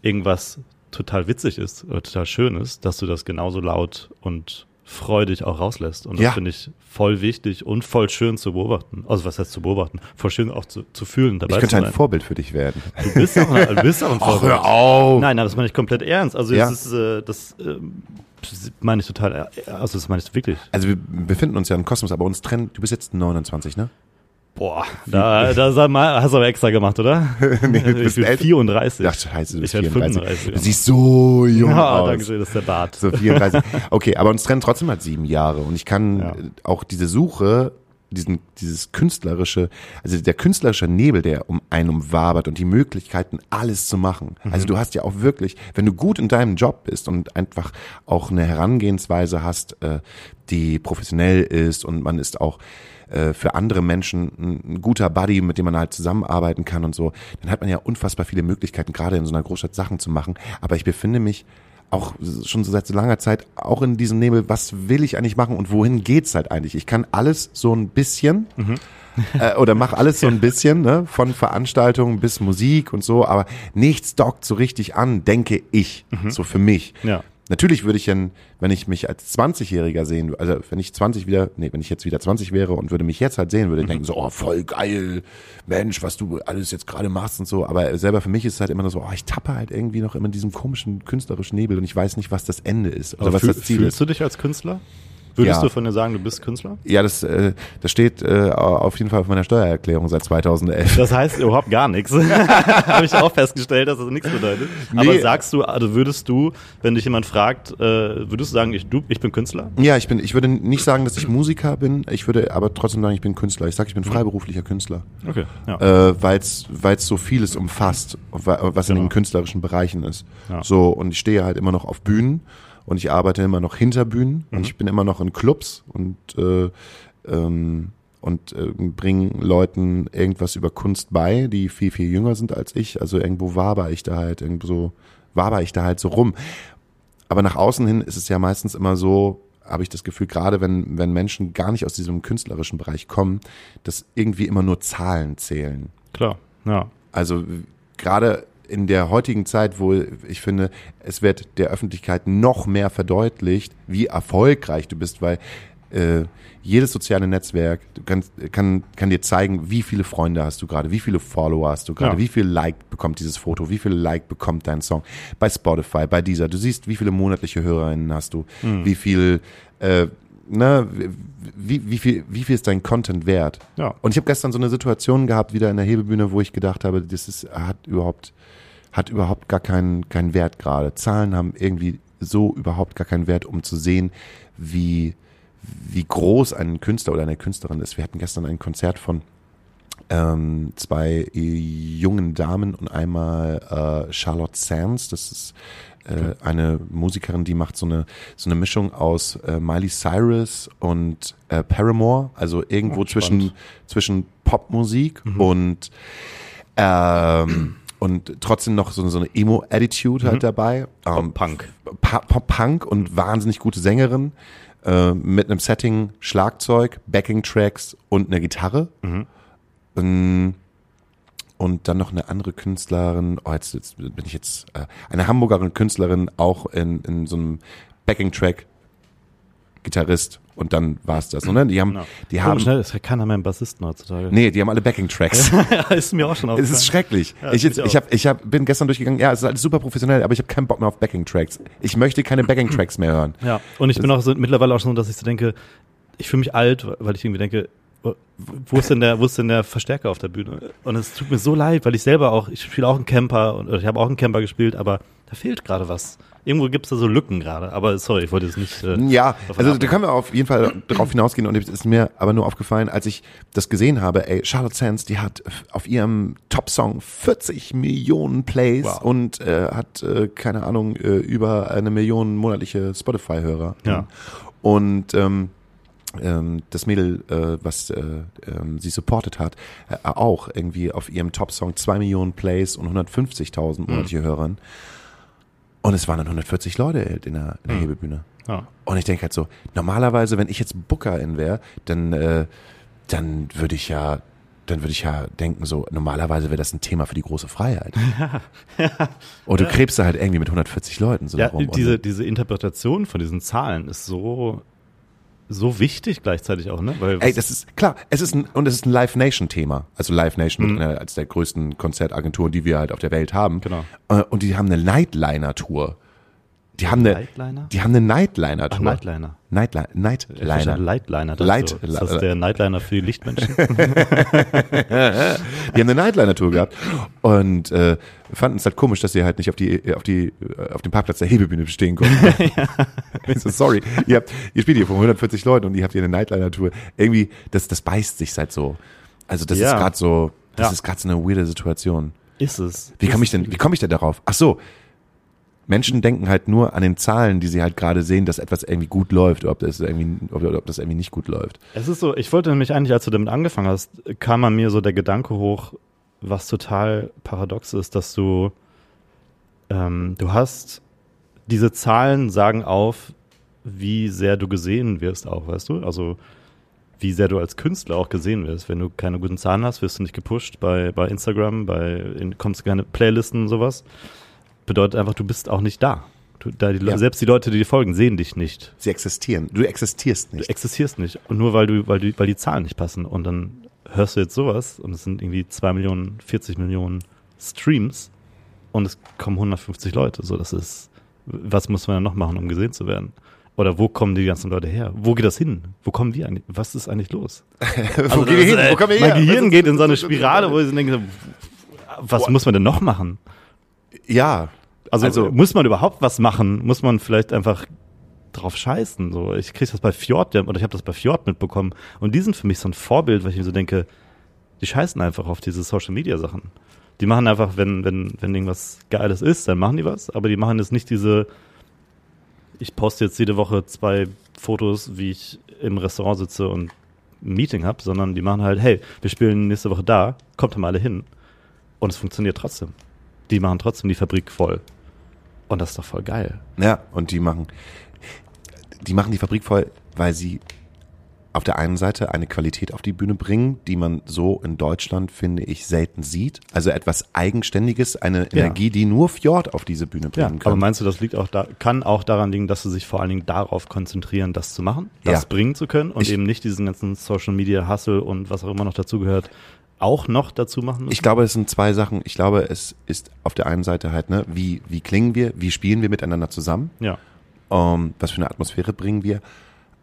irgendwas total witzig ist oder total schön ist, dass du das genauso laut und freudig auch rauslässt. Und das ja. finde ich voll wichtig und voll schön zu beobachten. Also was heißt zu beobachten? Voll schön auch zu, zu fühlen. Dabei ich könnte ein Vorbild für dich werden. Du bist auch, ein, bist auch ein Vorbild. Ach, hör auf. Nein, nein, das meine ich komplett ernst. Also ja. ist, äh, das äh, meine ich total, also das meine ich wirklich. Also wir befinden uns ja im Kosmos, aber uns trennen, du bist jetzt 29, ne? Boah, da, da hast du aber extra gemacht, oder? nee, du bist ich bin 34. Ach, scheiße, du bist 34. 35, du siehst so jung ja, aus. danke schön, das ist der Bart. So 34. Okay, aber uns trennen trotzdem halt sieben Jahre und ich kann ja. auch diese Suche diesen, dieses künstlerische, also der künstlerische Nebel, der um einen umwabert und die Möglichkeiten, alles zu machen. Mhm. Also du hast ja auch wirklich, wenn du gut in deinem Job bist und einfach auch eine Herangehensweise hast, äh, die professionell ist und man ist auch äh, für andere Menschen ein, guter Buddy, mit dem man halt zusammenarbeiten kann und so, dann hat man ja unfassbar viele Möglichkeiten, gerade in so einer Großstadt Sachen zu machen. Aber ich befinde mich auch schon seit so langer Zeit auch in diesem Nebel, was will ich eigentlich machen und wohin geht's halt eigentlich? Ich kann alles so ein bisschen mhm. äh, oder mache alles so ein bisschen, ne, von Veranstaltungen bis Musik und so, aber nichts dockt so richtig an, denke ich, mhm. so für mich. Ja. Natürlich würde ich, wenn ich mich als 20-Jähriger sehen, also wenn ich 20 wieder, nee, wenn ich jetzt wieder 20 wäre und würde mich jetzt halt sehen, würde ich mhm. denken so, oh, voll geil, Mensch, was du alles jetzt gerade machst und so. Aber selber für mich ist es halt immer nur so, oh, ich tappe halt irgendwie noch immer in diesem komischen künstlerischen Nebel und ich weiß nicht, was das Ende ist oder also was fühl, das Ziel fühlst ist. Fühlst du dich als Künstler? Würdest ja. du von dir sagen, du bist Künstler? Ja, das, äh, das steht äh, auf jeden Fall auf meiner Steuererklärung seit 2011. Das heißt überhaupt gar nichts. Habe ich auch festgestellt, dass das nichts bedeutet. Nee. Aber sagst du, also würdest du, wenn dich jemand fragt, äh, würdest du sagen, ich, du, ich bin Künstler? Ja, ich bin. Ich würde nicht sagen, dass ich Musiker bin. Ich würde aber trotzdem sagen, ich bin Künstler. Ich sage, ich bin freiberuflicher Künstler. Okay. Ja. Äh, Weil es so vieles umfasst, was genau. in den künstlerischen Bereichen ist. Ja. So und ich stehe halt immer noch auf Bühnen und ich arbeite immer noch hinter Bühnen mhm. und ich bin immer noch in Clubs und äh, ähm, und äh, bringe Leuten irgendwas über Kunst bei, die viel, viel jünger sind als ich. Also irgendwo waber ich da halt, irgendwo so, waber ich da halt so rum. Aber nach außen hin ist es ja meistens immer so, habe ich das Gefühl, gerade wenn, wenn Menschen gar nicht aus diesem künstlerischen Bereich kommen, dass irgendwie immer nur Zahlen zählen. Klar, ja. Also gerade in der heutigen Zeit, wo ich finde, es wird der Öffentlichkeit noch mehr verdeutlicht, wie erfolgreich du bist, weil äh, jedes soziale Netzwerk kann, kann, kann dir zeigen, wie viele Freunde hast du gerade, wie viele Follower hast du gerade, ja. wie viel Like bekommt dieses Foto, wie viel Like bekommt dein Song bei Spotify, bei dieser. Du siehst, wie viele monatliche Hörerinnen hast du, mhm. wie viel äh, ne, wie, wie, viel, wie viel ist dein Content wert? Ja. Und ich habe gestern so eine Situation gehabt, wieder in der Hebebühne, wo ich gedacht habe, das ist, hat überhaupt, hat überhaupt gar keinen, keinen Wert gerade. Zahlen haben irgendwie so überhaupt gar keinen Wert, um zu sehen, wie, wie groß ein Künstler oder eine Künstlerin ist. Wir hatten gestern ein Konzert von ähm, zwei jungen Damen und einmal äh, Charlotte Sands. Das ist äh, eine Musikerin, die macht so eine so eine Mischung aus äh, Miley Cyrus und äh, Paramore, also irgendwo oh, zwischen zwischen Popmusik mhm. und ähm, und trotzdem noch so, so eine Emo-Attitude halt mhm. dabei. Ähm, Pop-Punk. Pop-Punk und wahnsinnig gute Sängerin äh, mit einem Setting, Schlagzeug, Backing-Tracks und eine Gitarre. Mhm. Ähm, und dann noch eine andere Künstlerin, oh, jetzt, jetzt bin ich jetzt, äh, eine Hamburgerin Künstlerin, auch in, in so einem Backing-Track, Gitarrist und dann war es das. Ne? Die haben, genau. die haben. Schnell, ist keiner mehr ein Bassisten heutzutage. Nee, die haben alle Backing-Tracks. ist mir auch schon aufgefallen. Es ist schrecklich. Ja, ich, ich, hab, ich hab, bin gestern durchgegangen, ja, es ist alles super professionell, aber ich habe keinen Bock mehr auf Backing-Tracks. Ich möchte keine Backing-Tracks mehr hören. Ja, und ich das bin auch so, mittlerweile auch schon so, dass ich so denke, ich fühle mich alt, weil ich irgendwie denke, wo ist denn der, wo ist denn der Verstärker auf der Bühne? Und es tut mir so leid, weil ich selber auch, ich spiele auch einen Camper und ich habe auch einen Camper gespielt, aber da fehlt gerade was. Irgendwo gibt es da so Lücken gerade, aber sorry, ich wollte jetzt nicht. Äh, ja, also da können wir auf jeden Fall drauf hinausgehen und es ist mir aber nur aufgefallen, als ich das gesehen habe, ey, Charlotte Sands, die hat auf ihrem Top-Song 40 Millionen Plays Wow. und äh, hat, äh, keine Ahnung, äh, über eine Million monatliche Spotify-Hörer. Ja. Und ähm, ähm, das Mädel, äh, was äh, ähm, sie supportet hat, äh, auch irgendwie auf ihrem Top-Song 2 Millionen Plays und 150.000 monatliche Hörern. Und es waren dann 140 Leute in der, in der Hebebühne. ja. Und ich denke halt so, normalerweise, wenn ich jetzt Bookerin wäre, dann, äh, dann würde ich ja, dann würde ich ja denken so, normalerweise wäre das ein Thema für die große Freiheit. Und du krebst da halt irgendwie mit 140 Leuten so Ja, rum. diese, und, diese Interpretation von diesen Zahlen ist so, so wichtig gleichzeitig auch, ne? Weil ey, das ist, klar, es ist ein, und es ist ein Live Nation Thema. Also Live Nation Mhm. einer, als der größten Konzertagenturen, die wir halt auf der Welt haben. Genau. Äh, Und die haben eine Nightliner Tour. Die haben eine, Nightliner? die haben eine Nightliner Ach, Tour. Nightliner. Nightliner. Verstehe, Nightliner. Lightliner. das Light- so. Ist das der Nightliner für die Lichtmenschen? Die haben eine Nightliner-Tour gehabt und äh, fanden es halt komisch, dass sie halt nicht auf die auf die äh, auf dem Parkplatz der Hebebühne stehen konnten. So, sorry, ihr habt ihr spielt hier vor 140 Leuten und ihr habt hier eine Nightliner-Tour. Irgendwie das das beißt sich halt so. Also das Ja. ist gerade so das Ja. ist gerade so eine weirde Situation. ist es. Wie komme ich denn wie komme ich denn darauf? Ach so. Menschen denken halt nur an den Zahlen, die sie halt gerade sehen, dass etwas irgendwie gut läuft oder ob das irgendwie, ob, ob das irgendwie nicht gut läuft. Es ist so, ich wollte nämlich eigentlich, als du damit angefangen hast, kam an mir so der Gedanke hoch, was total paradox ist, dass du, ähm, du hast, diese Zahlen sagen auf, wie sehr du gesehen wirst auch, weißt du? Also, wie sehr du als Künstler auch gesehen wirst. Wenn du keine guten Zahlen hast, wirst du nicht gepusht bei, bei Instagram, bei, in, kommst keine Playlisten und sowas. Bedeutet einfach, du bist auch nicht da. Du, da die, Ja. Selbst die Leute, die dir folgen, sehen dich nicht. Sie existieren. Du existierst Du nicht. existierst nicht. Und nur weil du, weil du, weil die Zahlen nicht passen. Und dann hörst du jetzt sowas und es sind irgendwie 2 Millionen, 40 Millionen Streams und es kommen 150 Leute. So, das ist, was muss man dann noch machen, um gesehen zu werden? Oder wo kommen die ganzen Leute her? Wo geht das hin? Wo kommen wir eigentlich? Was ist eigentlich los? Wo gehen wir hin? äh, Wo kommen wir mein her? Gehirn Was geht in so eine Spirale, wo ich denke, was muss man denn noch machen? Ja. Also, Also- muss man überhaupt was machen? Muss man vielleicht einfach drauf scheißen? So, ich krieg das bei Fjord oder ich habe das bei Fjord mitbekommen. Und die sind für mich so ein Vorbild, weil ich mir so denke, die scheißen einfach auf diese Social Media Sachen. Die machen einfach, wenn, wenn, wenn irgendwas Geiles ist, dann machen die was, aber die machen jetzt nicht diese, ich poste jetzt jede Woche zwei Fotos, wie ich im Restaurant sitze und ein Meeting habe, sondern die machen halt, hey, wir spielen nächste Woche da, kommt mal alle hin. Und es funktioniert trotzdem. Die machen trotzdem die Fabrik voll. Und das ist doch voll geil. Ja, und die machen, die machen die Fabrik voll, weil sie auf der einen Seite eine Qualität auf die Bühne bringen, die man so in Deutschland, finde ich, selten sieht. Also etwas Eigenständiges, eine Ja. Energie, die nur Fjord auf diese Bühne Ja, bringen aber kann. meinst du, das liegt auch da, kann auch daran liegen, dass sie sich vor allen Dingen darauf konzentrieren, das zu machen, das Ja. bringen zu können und Ich- eben nicht diesen ganzen Social Media Hustle und was auch immer noch dazugehört, auch noch dazu machen müssen? Ich glaube, es sind zwei Sachen. Ich glaube, es ist auf der einen Seite halt, ne, wie, wie klingen wir, wie spielen wir miteinander zusammen? ja. ähm, was für eine Atmosphäre bringen wir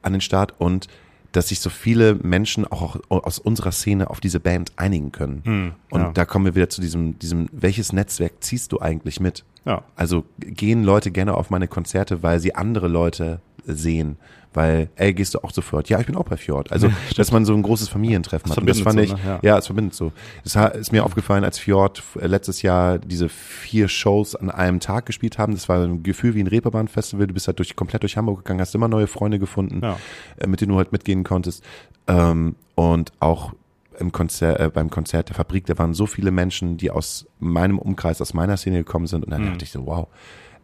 an den Start und dass sich so viele Menschen auch aus unserer Szene auf diese Band einigen können. Hm, und ja. da kommen wir wieder zu diesem, diesem, welches Netzwerk ziehst du eigentlich mit? Ja. Also gehen Leute gerne auf meine Konzerte, weil sie andere Leute sehen. Weil, ey, gehst du auch zu Fjord? Ja, ich bin auch bei Fjord. Also, dass man so ein großes Familientreffen Das hat. Und das fand verbindet ich, so, ne? ja. Ja. es verbindet so. Es ist mir aufgefallen, als Fjord äh, letztes Jahr diese vier Shows an einem Tag gespielt haben. Das war ein Gefühl wie ein Reeperbahn-Festival. Du bist halt durch, komplett durch Hamburg gegangen, hast immer neue Freunde gefunden, Ja. äh, mit denen du halt mitgehen konntest. Ähm, und auch im Konzert, äh, beim Konzert der Fabrik, da waren so viele Menschen, die aus meinem Umkreis, aus meiner Szene gekommen sind. Und dann Mhm. dachte ich so, wow,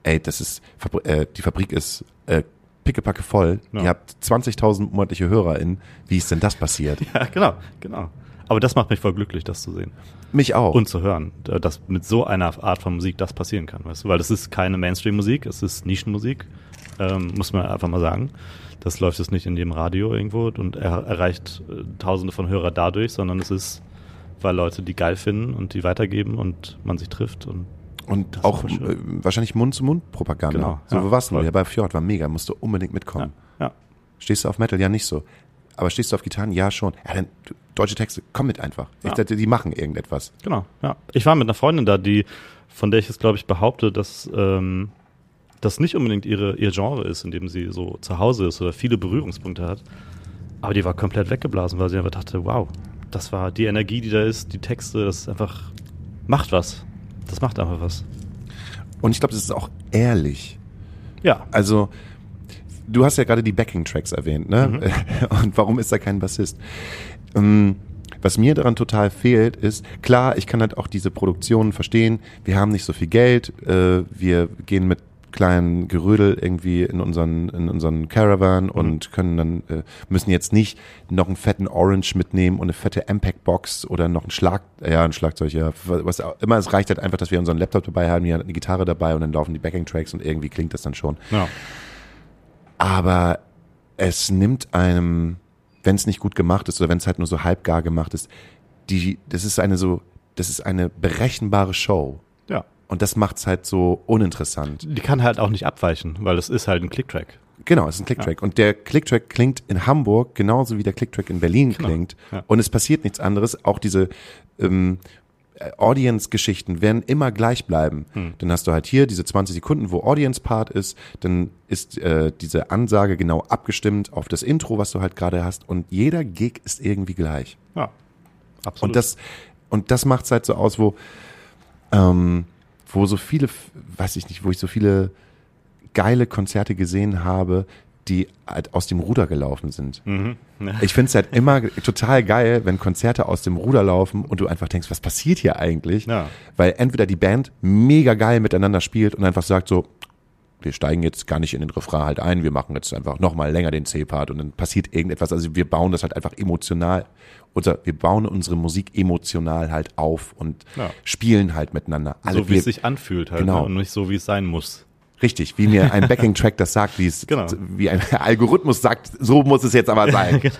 ey, das ist, Fabri äh, die Fabrik ist äh, pickepacke voll. Ja. Ihr habt 20.000 monatliche HörerInnen. Wie ist denn das passiert? ja, genau, genau. Aber das macht mich voll glücklich, das zu sehen Mich auch. und zu hören, dass mit so einer Art von Musik das passieren kann, weißt du? Weil das ist keine Mainstream-Musik, es ist Nischenmusik, ähm, muss man einfach mal sagen. Das läuft jetzt nicht in jedem Radio irgendwo und er erreicht äh, Tausende von Hörer dadurch, sondern es ist, weil Leute die geil finden und die weitergeben und man sich trifft und Und auch äh, wahrscheinlich Mund-zu-Mund-Propaganda. Genau, So, ja, wo warst du? Ja, bei Fjord war mega, musst du unbedingt mitkommen. ja. Stehst du auf Metal? Ja, nicht so. aber stehst du auf Gitarren? Ja, schon. Ja, dann, deutsche Texte, komm mit einfach. Ich Ja. die machen irgendetwas. Genau, ja. Ich war mit einer Freundin da, die, von der ich jetzt, glaube ich, behaupte, dass ähm, das nicht unbedingt ihre, ihr Genre ist, in dem sie so zu Hause ist oder viele Berührungspunkte hat. Aber die war komplett weggeblasen, weil sie einfach dachte, wow, das war die Energie, die da ist, die Texte, das ist einfach, macht was. Das macht einfach was. Und ich glaube, das ist auch ehrlich. Ja, Also, du hast ja gerade die Backing-Tracks erwähnt, ne? Und warum ist da kein Bassist? Ähm, Was mir daran total fehlt, ist, klar, ich kann halt auch diese Produktionen verstehen. Wir haben nicht so viel Geld. Äh, wir gehen mit kleinen Gerödel irgendwie in unseren, in unseren Caravan und können dann, äh, müssen jetzt nicht noch einen fetten Orange mitnehmen und eine fette Impact-Box oder noch ein Schlag, ja, ein Schlagzeug, ja, was auch immer. Es reicht halt einfach, dass wir unseren Laptop dabei haben, wir haben eine Gitarre dabei und dann laufen die Backing-Tracks und irgendwie klingt das dann schon ja. aber es nimmt einem, wenn es nicht gut gemacht ist oder wenn es halt nur so halbgar gemacht ist, die, das ist eine so, das ist eine berechenbare Show. Ja. Und das macht's halt so uninteressant. Die kann halt auch nicht abweichen, weil es ist halt ein Clicktrack. Genau, es ist ein Clicktrack. Und der Clicktrack klingt in Hamburg genauso wie der Clicktrack in Berlin Genau, klingt. ja. Und es passiert nichts anderes. Auch diese ähm, äh, Audience-Geschichten werden immer gleich bleiben. Hm. Dann hast du halt hier diese 20 Sekunden, wo Audience-Part ist. Dann ist äh, diese Ansage genau abgestimmt auf das Intro, was du halt gerade hast. Und jeder Gig ist irgendwie gleich. Ja, absolut. Und das, und das macht's halt so aus, wo, ähm, wo so viele, weiß ich nicht, wo ich so viele geile Konzerte gesehen habe, die halt aus dem Ruder gelaufen sind. Mhm. Ja. Ich finde es halt immer total geil, wenn Konzerte aus dem Ruder laufen und du einfach denkst, was passiert hier eigentlich? Ja. Weil entweder die Band mega geil miteinander spielt und einfach sagt so, wir steigen jetzt gar nicht in den Refrain halt ein, wir machen jetzt einfach nochmal länger den C-Part und dann passiert irgendetwas. Also wir bauen das halt einfach emotional, unser, wir bauen unsere Musik emotional halt auf und Ja. spielen halt miteinander. Alle so wie wir, es sich anfühlt halt Genau. ne? und nicht so, wie es sein muss. Richtig, wie mir ein Backing-Track das sagt, wie es, Genau. wie ein Algorithmus sagt, so muss es jetzt aber sein.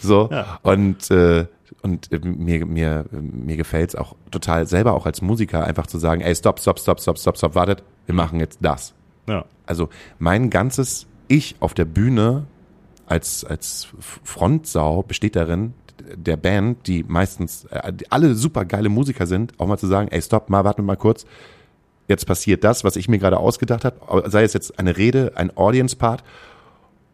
So, Ja. und, äh, und äh, mir, mir, mir gefällt's auch total selber auch als Musiker einfach zu sagen, ey, stopp, stopp, stopp, stopp, stopp, stopp, wartet, wir machen jetzt das. Ja. Also mein ganzes Ich auf der Bühne als, als Frontsau besteht darin, der Band, die meistens äh, alle super geile Musiker sind, auch mal zu sagen, ey, stopp, mal, warte mal kurz, jetzt passiert das, was ich mir gerade ausgedacht habe, sei es jetzt eine Rede, ein Audience-Part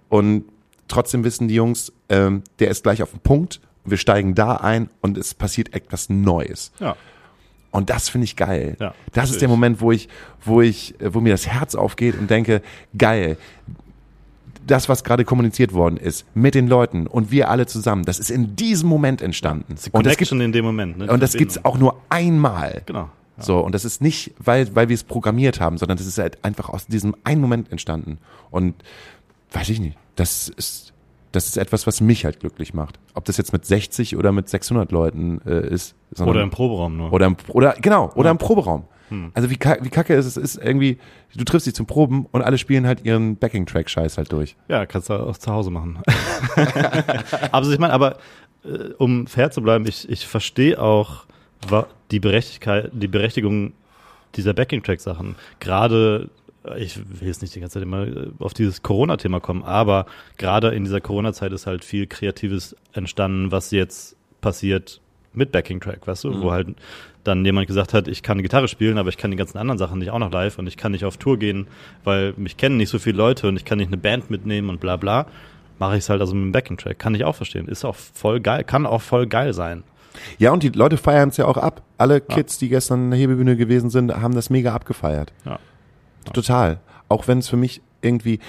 und trotzdem wissen die Jungs, ähm, der ist gleich auf dem Punkt, wir steigen da ein und es passiert etwas Neues. Ja. Und das finde ich geil. Ja, das ist natürlich. der Moment, wo ich, wo ich, wo mir das Herz aufgeht und denke, geil. Das, was gerade kommuniziert worden ist, mit den Leuten und wir alle zusammen, das ist in diesem Moment entstanden. Die Und das, gibt, in dem Moment. Ne? Und das gibt's Verbindung. auch nur einmal. Genau. Ja. So, und das ist nicht, weil, weil wir es programmiert haben, sondern das ist halt einfach aus diesem einen Moment entstanden. Und weiß ich nicht, das ist, das ist etwas, was mich halt glücklich macht. Ob das jetzt mit 60 oder mit 600 Leuten äh, ist. sondern- Oder im Proberaum nur. oder im, oder genau, oder Ja. im Proberaum. Also wie, kack- wie kacke ist es ist irgendwie, du triffst dich zum Proben und alle spielen halt ihren Backing-Track-Scheiß halt durch. Ja, kannst du auch zu Hause machen. also ich meine, aber äh, um fair zu bleiben, ich, ich verstehe auch die Berechtigkeit, die Berechtigung dieser Backing-Track-Sachen. Gerade, ich will jetzt nicht die ganze Zeit immer äh, auf dieses Corona-Thema kommen, aber gerade in dieser Corona-Zeit ist halt viel Kreatives entstanden, was jetzt passiert mit Backing-Track, weißt du, wo halt dann jemand gesagt hat, ich kann Gitarre spielen, aber ich kann die ganzen anderen Sachen nicht auch noch live und ich kann nicht auf Tour gehen, weil mich kennen nicht so viele Leute und ich kann nicht eine Band mitnehmen und bla bla. Mache ich es halt also mit einem Backing-Track. Kann ich auch verstehen. Ist auch voll geil, kann auch voll geil sein. Ja, und die Leute feiern es ja auch ab. Alle Kids, die gestern in der Hebebühne gewesen sind, haben das mega abgefeiert. Ja. Total. Auch wenn es für mich irgendwie,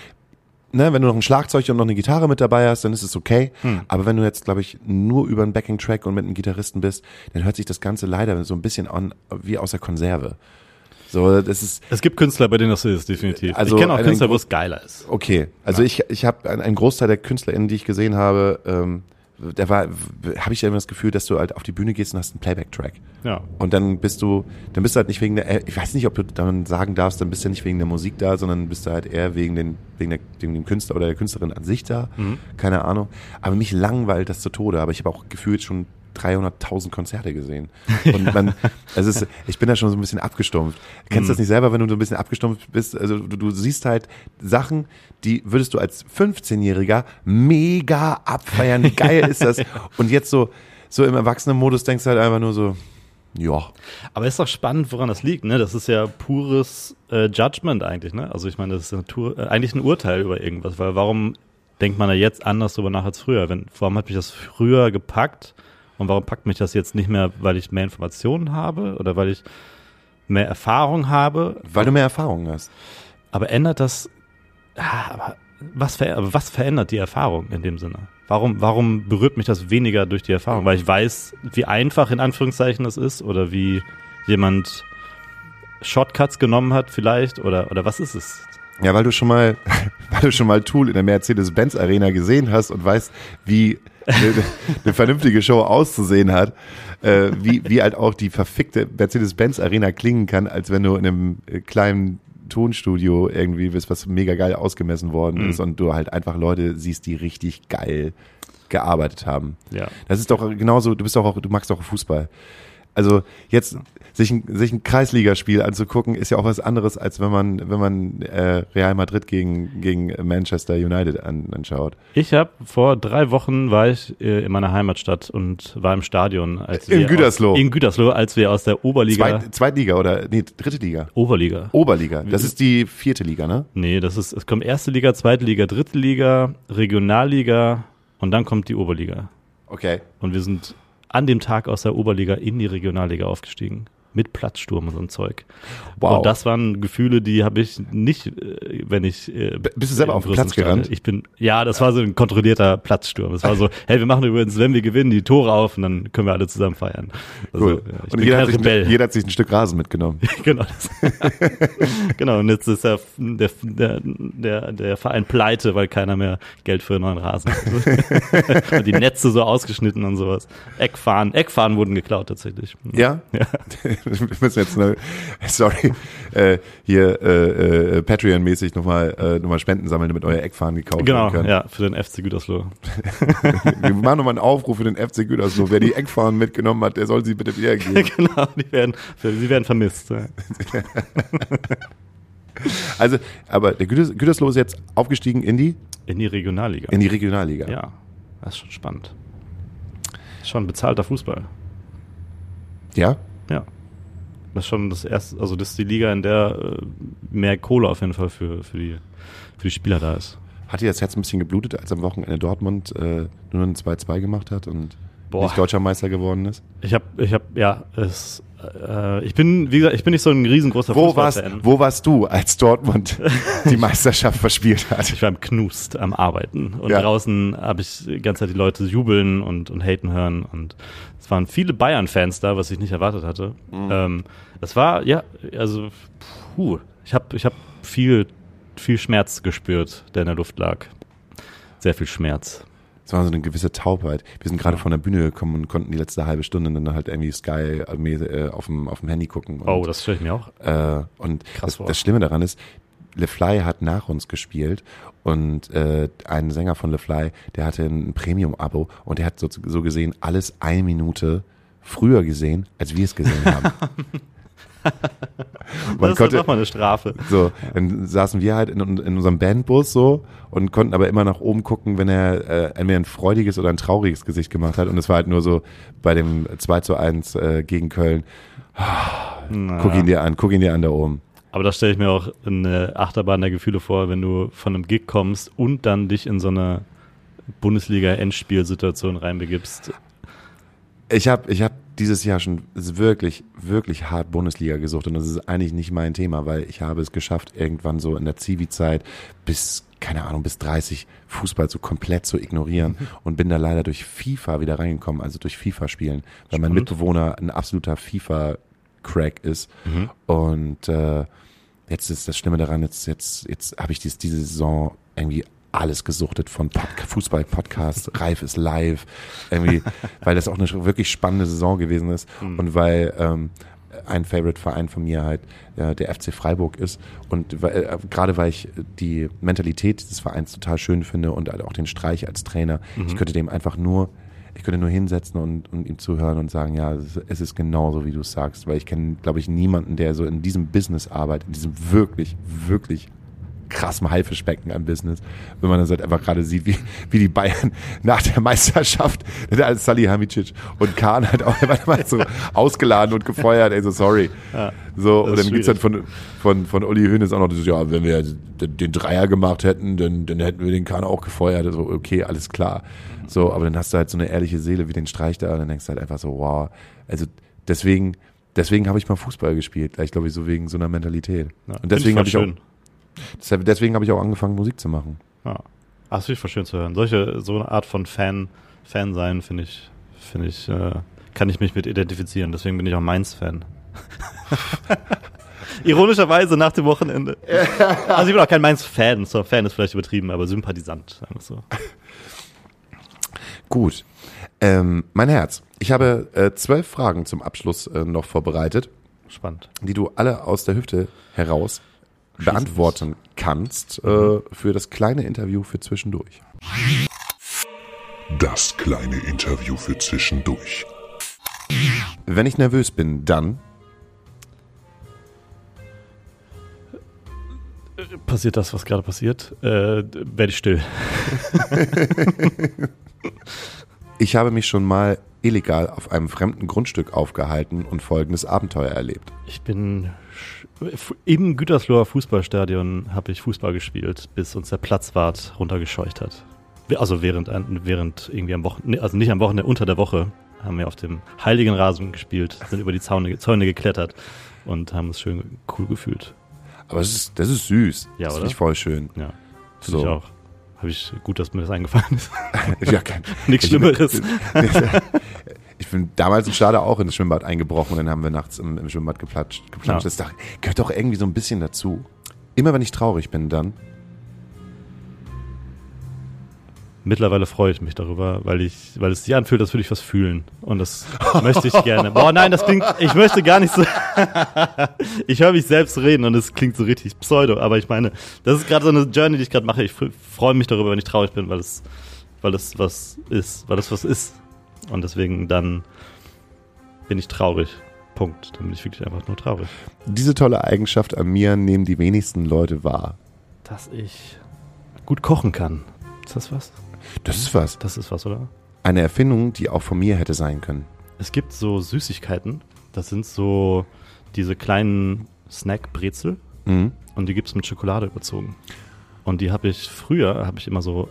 ne, wenn du noch ein Schlagzeug und noch eine Gitarre mit dabei hast, dann ist es okay. Hm. Aber wenn du jetzt, glaube ich, nur über einen Backing-Track und mit einem Gitarristen bist, dann hört sich das Ganze leider so ein bisschen an wie aus der Konserve. So, das ist, Es gibt Künstler, bei denen das so ist, definitiv. Also ich kenne auch Künstler, wo es geiler ist. Okay, also ich, ich habe einen, einen Großteil der KünstlerInnen, die ich gesehen habe, ähm, der war, habe ich ja immer das Gefühl, dass du halt auf die Bühne gehst und hast einen Playback-Track. Ja. Und dann bist du, dann bist du halt nicht wegen der, äh, ich weiß nicht, ob du dann sagen darfst, dann bist du nicht wegen der Musik da, sondern bist du halt eher wegen den, wegen der, wegen dem Künstler oder der Künstlerin an sich da. Mhm. Keine Ahnung. Aber mich langweilt das zu Tode. Aber ich habe auch gefühlt schon 300.000 Konzerte gesehen. Und man, es ist, ich bin da schon so ein bisschen abgestumpft. Kennst du das nicht selber, wenn du so ein bisschen abgestumpft bist? Also du, du siehst halt Sachen, die würdest du als 15-Jähriger mega abfeiern. Wie geil ist das? Und jetzt so, so im Erwachsenenmodus denkst du halt einfach nur so, ja. Aber ist doch spannend, woran das liegt, ne? Das ist ja pures äh, Judgment eigentlich, ne? Also ich meine, das ist Natur, äh, eigentlich ein Urteil über irgendwas, weil warum denkt man da jetzt anders drüber nach als früher? Wenn, warum hat mich das früher gepackt und warum packt mich das jetzt nicht mehr, weil ich mehr Informationen habe oder weil ich mehr Erfahrung habe? Weil du mehr Erfahrung hast. Aber ändert das, ah, aber was, ver, was verändert die Erfahrung in dem Sinne? Warum, warum berührt mich das weniger durch die Erfahrung? Weil ich weiß, wie einfach in Anführungszeichen das ist oder wie jemand Shortcuts genommen hat vielleicht oder, oder was ist es? Ja, weil du schon mal, weil du schon mal Tool in der Mercedes-Benz Arena gesehen hast und weißt, wie eine, eine vernünftige Show auszusehen hat, äh, wie, wie halt auch die verfickte Mercedes-Benz Arena klingen kann, als wenn du in einem äh, kleinen Tonstudio irgendwie bist, was mega geil ausgemessen worden Mhm. ist und du halt einfach Leute siehst, die richtig geil gearbeitet haben. Ja. Das ist doch genauso, du bist doch auch, du magst doch Fußball. Also jetzt sich ein, sich ein Kreisligaspiel anzugucken, ist ja auch was anderes, als wenn man, wenn man äh, Real Madrid gegen, gegen Manchester United an, anschaut. Ich habe vor drei Wochen war ich äh, in meiner Heimatstadt und war im Stadion. Als In Gütersloh. Aus, in Gütersloh, als wir aus der Oberliga. Zweit, Zweitliga oder nee, dritte Liga. Oberliga. Oberliga. Das ist die vierte Liga, ne? Nee, das ist, es kommt erste Liga, zweite Liga, dritte Liga, Regionalliga und dann kommt die Oberliga. Okay. Und wir sind an dem Tag aus der Oberliga in die Regionalliga aufgestiegen. Mit Platzsturm und so ein Zeug. Wow. Und das waren Gefühle, die habe ich nicht, äh, wenn ich. äh, bist du selber auf den Platz gerannt? Ich bin, ja, das war so ein kontrollierter Platzsturm. Es war so, hey, wir machen übrigens, wenn wir gewinnen, die Tore auf und dann können wir alle zusammen feiern. Also, Cool. ja, ich und bin jeder hat, sich, Rebell. ein- jeder hat sich ein Stück Rasen mitgenommen. genau. Genau. Und jetzt ist der, der, der, der, der Verein pleite, weil keiner mehr Geld für einen neuen Rasen hat. und die Netze so ausgeschnitten und sowas. Eckfahnen, Eckfahnen wurden geklaut tatsächlich. Ja? Ja. Wir müssen jetzt eine, sorry, äh, hier äh, äh, Patreon-mäßig nochmal äh, noch mal Spenden sammeln, damit euer Eckfahren gekauft Genau, werden können. ja, für den FC Gütersloh. Wir machen nochmal einen Aufruf für den FC Gütersloh. Wer die Eckfahren mitgenommen hat, der soll sie bitte wiedergeben. genau, die werden, sie werden vermisst. Ja. Also, aber der Güters Gütersloh ist jetzt aufgestiegen in die, In die Regionalliga. in die Regionalliga. ja, das ist schon spannend. Schon bezahlter Fußball. Ja? Das ist schon das erste, also das ist die Liga, in der äh, mehr Kohle auf jeden Fall für, für, die, für die Spieler da ist. Hat dir das Herz ein bisschen geblutet, als am Wochenende Dortmund äh, nur ein 2-2 gemacht hat und Boah. nicht deutscher Meister geworden ist? Ich habe, ich habe, ja, es, äh, ich bin, wie gesagt, ich bin nicht so ein riesengroßer Wo warst, wo warst du, als Dortmund die Meisterschaft verspielt hat? Ich war im Knust am Arbeiten und Ja. draußen habe ich die ganze Zeit die Leute jubeln und, und haten hören und es waren viele Bayern-Fans da, was ich nicht erwartet hatte. Mhm. Ähm, das war, ja, also, puh, ich habe ich hab viel, viel Schmerz gespürt, der in der Luft lag. Sehr viel Schmerz. Es war so eine gewisse Taubheit. Wir sind gerade von der Bühne gekommen und konnten die letzte halbe Stunde dann halt irgendwie Sky äh, auf dem, auf dem Handy gucken. Und, Oh, das stelle ich mir auch. Äh, und Krass das, das Schlimme daran ist, LeFly hat nach uns gespielt und äh, ein Sänger von LeFly, der hatte ein Premium-Abo und der hat so, so gesehen alles eine Minute früher gesehen, als wir es gesehen haben. das ist doch mal eine Strafe. So, dann saßen wir halt in, in unserem Bandbus so und konnten aber immer nach oben gucken, wenn er äh, entweder ein freudiges oder ein trauriges Gesicht gemacht hat. Und es war halt nur so bei dem 2 zu 1 äh, gegen Köln. Guck ihn dir an, guck ihn dir an da oben. Aber da stelle ich mir auch eine Achterbahn der Gefühle vor, wenn du von einem Gig kommst und dann dich in so eine Bundesliga-Endspielsituation reinbegibst. Ich habe ich hab dieses Jahr schon wirklich, wirklich hart Bundesliga gesucht und das ist eigentlich nicht mein Thema, weil ich habe es geschafft, irgendwann so in der Zivi-Zeit bis, keine Ahnung, bis 30 Fußball so komplett zu ignorieren und bin da leider durch FIFA wieder reingekommen, also durch FIFA-Spielen, weil mein. Mitbewohner ein absoluter FIFA-Crack ist und äh, jetzt ist das Schlimme daran, jetzt, jetzt, jetzt habe ich dies, diese Saison irgendwie alles gesuchtet von Pod Fußball-Podcast, Reif ist live, irgendwie, weil das auch eine wirklich spannende Saison gewesen ist und weil ähm, ein Favorite-Verein von mir halt äh, der FC Freiburg ist und weil, äh, gerade weil ich die Mentalität dieses Vereins total schön finde und halt auch den Streich als Trainer, ich könnte dem einfach nur ich könnte nur hinsetzen und, und ihm zuhören und sagen, ja, es ist, es ist genauso, wie du es sagst, weil ich kenne, glaube ich, niemanden, der so in diesem Business arbeitet, in diesem wirklich, wirklich krassem Haifischbecken am Business, wenn man das halt einfach gerade sieht, wie, wie die Bayern nach der Meisterschaft, als Salihamidzic und Kahn halt auch immer mal so ausgeladen und gefeuert, ey, so sorry. Ja, so, und dann ist gibt's dann von, von, von Uli Hoeneß auch noch dieses, ja, wenn wir den, Dreier gemacht hätten, dann, dann hätten wir den Kahn auch gefeuert. So, okay, alles klar. So, aber dann hast du halt so eine ehrliche Seele wie den Streich da und dann denkst du halt einfach so, wow. Also deswegen, deswegen habe ich mal Fußball gespielt, ich glaube ich so wegen so einer Mentalität. Ja, und deswegen habe ich auch, Deshalb- Deswegen habe ich auch angefangen, Musik zu machen. Ja. Ach, das finde ich voll schön zu hören. Solche, so eine Art von Fan, Fan sein, finde ich, finde ich, äh, kann ich mich mit identifizieren. Deswegen bin ich auch Mainz-Fan. Ironischerweise nach dem Wochenende. Also ich bin auch kein Mainz-Fan. So, Fan ist vielleicht übertrieben, aber Sympathisant. Sagen wir so. Gut. Ähm, mein Herz, ich habe äh, zwölf Fragen zum Abschluss äh, noch vorbereitet, Spannend. die du alle aus der Hüfte heraus beantworten kannst äh, für das kleine Interview für zwischendurch. Das kleine Interview für zwischendurch. Wenn ich nervös bin, dann Passiert das, was gerade passiert, äh, werde ich still. ich habe mich schon mal illegal auf einem fremden Grundstück aufgehalten und folgendes Abenteuer erlebt. Ich bin im Gütersloher Fußballstadion habe ich Fußball gespielt, bis uns der Platzwart runtergescheucht hat. Also während, während irgendwie am Wochenende, also nicht am Wochenende, unter der Woche haben wir auf dem heiligen Rasen gespielt, sind über die Zaune, Zäune geklettert und haben uns schön cool gefühlt. Aber das ist, das ist süß. Ja, das oder? finde ich voll schön. Ja, So. ich auch. Habe ich gut, dass mir das eingefallen ist. ja, kein, Nichts ich- Schlimmeres. Ich bin damals im Stade auch in das Schwimmbad eingebrochen und dann haben wir nachts im, im Schwimmbad geplatscht. geplanscht. Ja. Das dachte- gehört doch irgendwie so ein bisschen dazu. Immer wenn ich traurig bin, dann. Mittlerweile freue ich mich darüber, weil ich, weil es sich anfühlt, als würde ich was fühlen. Und das möchte ich gerne. Boah, nein, das klingt, ich möchte gar nicht so. ich höre mich selbst reden und es klingt so richtig pseudo, aber ich meine, das ist gerade so eine Journey, die ich gerade mache. Ich freue mich darüber, wenn ich traurig bin, weil es, weil es was ist, weil es was ist. Und deswegen dann bin ich traurig. Punkt. Dann bin ich wirklich einfach nur traurig. Diese tolle Eigenschaft an mir nehmen die wenigsten Leute wahr. Dass ich gut kochen kann. Ist das was? Das ist was. Das ist was, oder? Eine Erfindung, die auch von mir hätte sein können. Es gibt so Süßigkeiten. Das sind so diese kleinen Snack-Brezel. Mhm. Und die gibt es mit Schokolade überzogen. Und die habe ich früher, habe ich immer so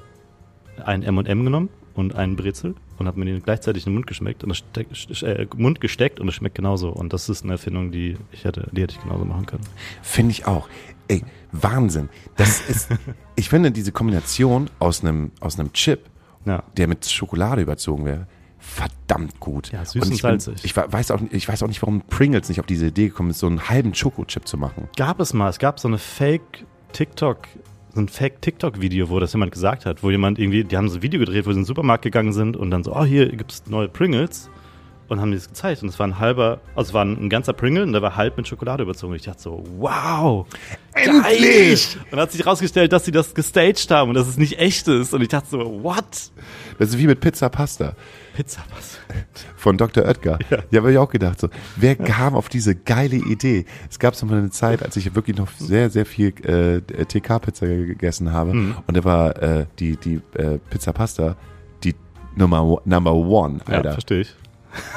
ein M&M genommen und einen Brezel und habe mir den gleichzeitig in den Mund geschmeckt und das äh, Mund gesteckt und es schmeckt genauso. Und das ist eine Erfindung, die ich hätte, die hätte ich genauso machen können. Finde ich auch. Ey, Wahnsinn. Das ist, ich finde diese Kombination aus einem, aus einem Chip, Ja. der mit Schokolade überzogen wäre, verdammt gut. Ja, süß und ich, bin- salzig. ich wa- weiß auch, nicht- ich weiß auch nicht, warum Pringles nicht auf diese Idee gekommen ist, so einen halben Schokochip zu machen. Gab es mal, es gab so eine Fake TikTok, so ein Fake TikTok-Video, wo das jemand gesagt hat, wo jemand irgendwie, die haben so ein Video gedreht, wo sie in den Supermarkt gegangen sind und dann so, oh, hier gibt's neue Pringles und haben die das gezeigt und es war ein halber, also es war ein, ganzer Pringle und der war halb mit Schokolade überzogen. Und ich dachte so, wow, Endlich! Und dann hat sich herausgestellt, dass sie das gestaged haben und dass es nicht echt ist und ich dachte so, what? Das ist wie mit Pizza Pasta Pizza, was? von Dr. Oetker. Ja, Ja. habe ich auch gedacht, so, wer kam auf diese geile Idee? Es gab so mal eine Zeit, als ich wirklich noch sehr, sehr viel äh, TK-Pizza gegessen habe Mhm. und da war äh, die, die äh, Pizza Pasta die Nummer, number one, Ja, Alter. verstehe ich.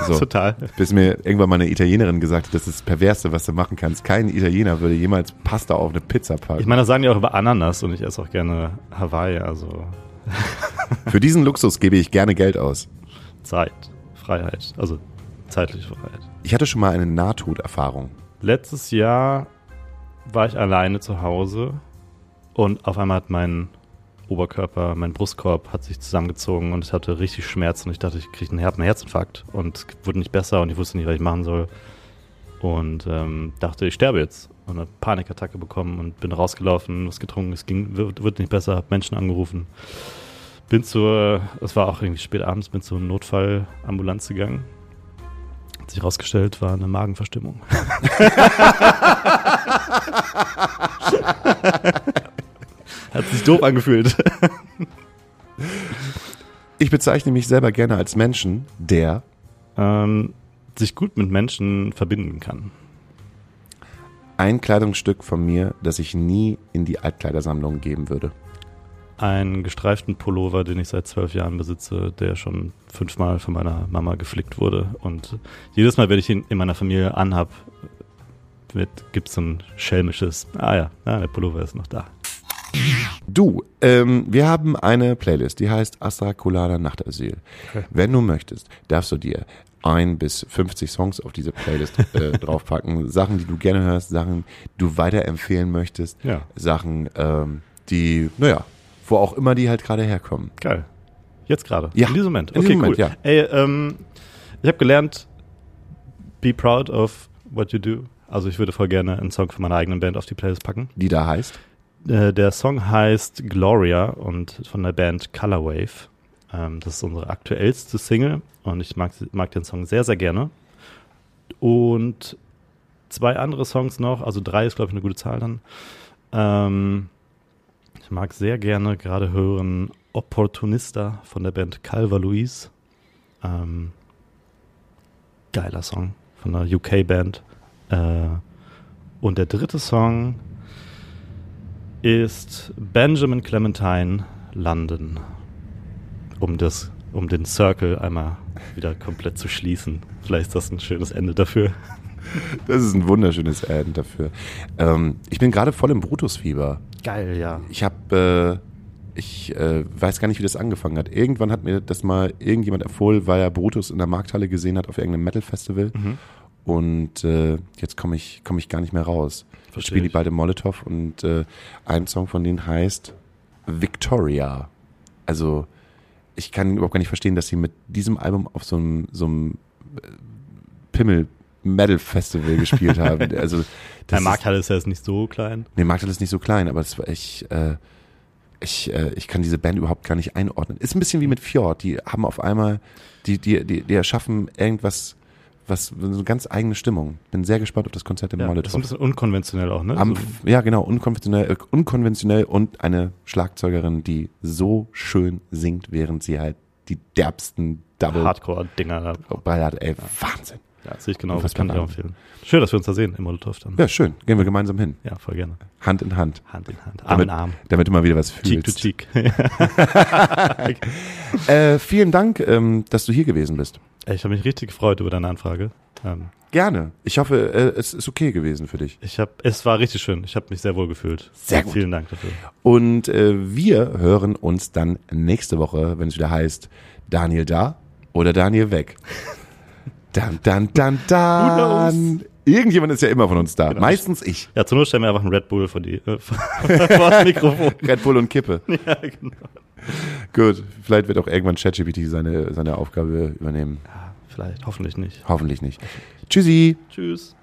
so. Total. Bis mir irgendwann mal eine Italienerin gesagt hat, das ist das Perverse, was du machen kannst. Kein Italiener würde jemals Pasta auf eine Pizza packen. Ich meine, das sagen die auch über Ananas und ich esse auch gerne Hawaii, also Für diesen Luxus gebe ich gerne Geld aus. Zeit, Freiheit, also zeitliche Freiheit. Ich hatte schon mal eine Nahtoderfahrung. Letztes Jahr war ich alleine zu Hause und auf einmal hat mein Oberkörper, mein Brustkorb hat sich zusammengezogen und ich hatte richtig Schmerzen und ich dachte, ich kriege einen, Her- einen Herzinfarkt und wurde nicht besser und ich wusste nicht, was ich machen soll. Und ähm, dachte, ich sterbe jetzt. Und eine Panikattacke bekommen und bin rausgelaufen, was getrunken, es ging, wird, wird nicht besser, habe Menschen angerufen. Bin zur, es war auch irgendwie spät abends, bin zur Notfallambulanz gegangen. Hat sich rausgestellt, war eine Magenverstimmung. Hat sich doof angefühlt. Ich bezeichne mich selber gerne als Menschen, der Ähm, sich gut mit Menschen verbinden kann. ein Kleidungsstück von mir, das ich nie in die Altkleidersammlung geben würde. Einen gestreiften Pullover, den ich seit zwölf Jahren besitze, der schon fünfmal von meiner Mama geflickt wurde. Und jedes Mal, wenn ich ihn in meiner Familie anhab, gibt es so ein schelmisches, ah ja, ah, der Pullover ist noch da. Du, ähm, wir haben eine Playlist, die heißt Astra Colada Nachtasyl. Okay. Wenn du möchtest, darfst du dir ein bis 50 Songs auf diese Playlist äh, draufpacken. Sachen, die du gerne hörst, Sachen, die du weiterempfehlen möchtest, Ja. Sachen, ähm, die, naja, wo auch immer die halt gerade herkommen. Geil. Jetzt gerade. Ja, In diesem Moment. in Okay, diesem cool. Moment, ja. Ey, ähm, ich habe gelernt, be proud of what you do. Also ich würde voll gerne einen Song von meiner eigenen Band auf die Playlist packen. Die da heißt. Äh, der Song heißt Gloria und von der Band Colorwave. Ähm, das ist unsere aktuellste Single und ich mag, mag den Song sehr, sehr gerne. Und zwei andere Songs noch, also drei ist, glaube ich, eine gute Zahl dann. Ähm, ich mag sehr gerne gerade hören Opportunista von der Band Calva Louise. Ähm, geiler Song von einer UK-Band. Äh, und der dritte Song ist Benjamin Clementine London. Um, das, um den Circle einmal wieder komplett zu schließen. Vielleicht ist das ein schönes Ende dafür. Das ist ein wunderschönes Ende dafür. Ähm, ich bin gerade voll im Brutusfieber. Geil, ja. Ich habe, äh, ich äh, weiß gar nicht, wie das angefangen hat. Irgendwann hat mir das mal irgendjemand empfohlen, weil er Brutus in der Markthalle gesehen hat auf irgendeinem Metal-Festival. Mhm. Und äh, jetzt komme ich, komm ich gar nicht mehr raus. Versteh Spielen die ich. beide Molotow und äh, ein Song von denen heißt Victoria. Also ich kann überhaupt gar nicht verstehen, dass sie mit diesem Album auf so einem, so einem äh, Pimmel-Metal-Festival gespielt haben. Also das Der Markthalle ist ja jetzt nicht so klein. Nee, Markthalle ist nicht so klein, aber es war ich, äh, ich, äh, ich kann diese Band überhaupt gar nicht einordnen. Ist ein bisschen wie mit Fjord, die haben auf einmal, die, die, die, die erschaffen irgendwas, was, so eine ganz eigene Stimmung. Bin sehr gespannt auf das Konzert im Ja, das ist ein bisschen unkonventionell auch, ne? Am, so, ja, genau, unkonventionell, äh, unkonventionell und eine Schlagzeugerin, die so schön singt, während sie halt die derbsten Double Hardcore-Dinger. da. Ball hat. Ey, Wahnsinn. Ja, sehe ich genau. Das kann ich auch empfehlen. Schön, dass wir uns da sehen im Molotow dann. Ja, schön. Gehen wir gemeinsam hin. Ja, voll gerne. Hand in Hand. Hand in Hand. Arm Damit, in Arm. damit du mal wieder was fühlst. Cheek to cheek. Äh, vielen Dank, ähm, dass du hier gewesen bist. Ich habe mich richtig gefreut über deine Anfrage. Ähm, Gerne. Ich hoffe, äh, es ist okay gewesen für dich. ich hab, es war richtig schön. Ich habe mich sehr wohl gefühlt. Sehr gut. Vielen Dank dafür. Und äh, wir hören uns dann nächste Woche, wenn es wieder heißt, Daniel da oder Daniel weg. Dann, dann, dann, dann. Irgendjemand ist ja immer von uns da. Genau. Meistens ich. Ja, zur Not stellen wir einfach einen Red Bull vor, die, äh, vor das Mikrofon. Red Bull und Kippe. ja, genau. Gut, vielleicht wird auch irgendwann ChatGPT seine, seine Aufgabe übernehmen. Ja, vielleicht, hoffentlich nicht. Hoffentlich nicht. Tschüssi. Tschüss.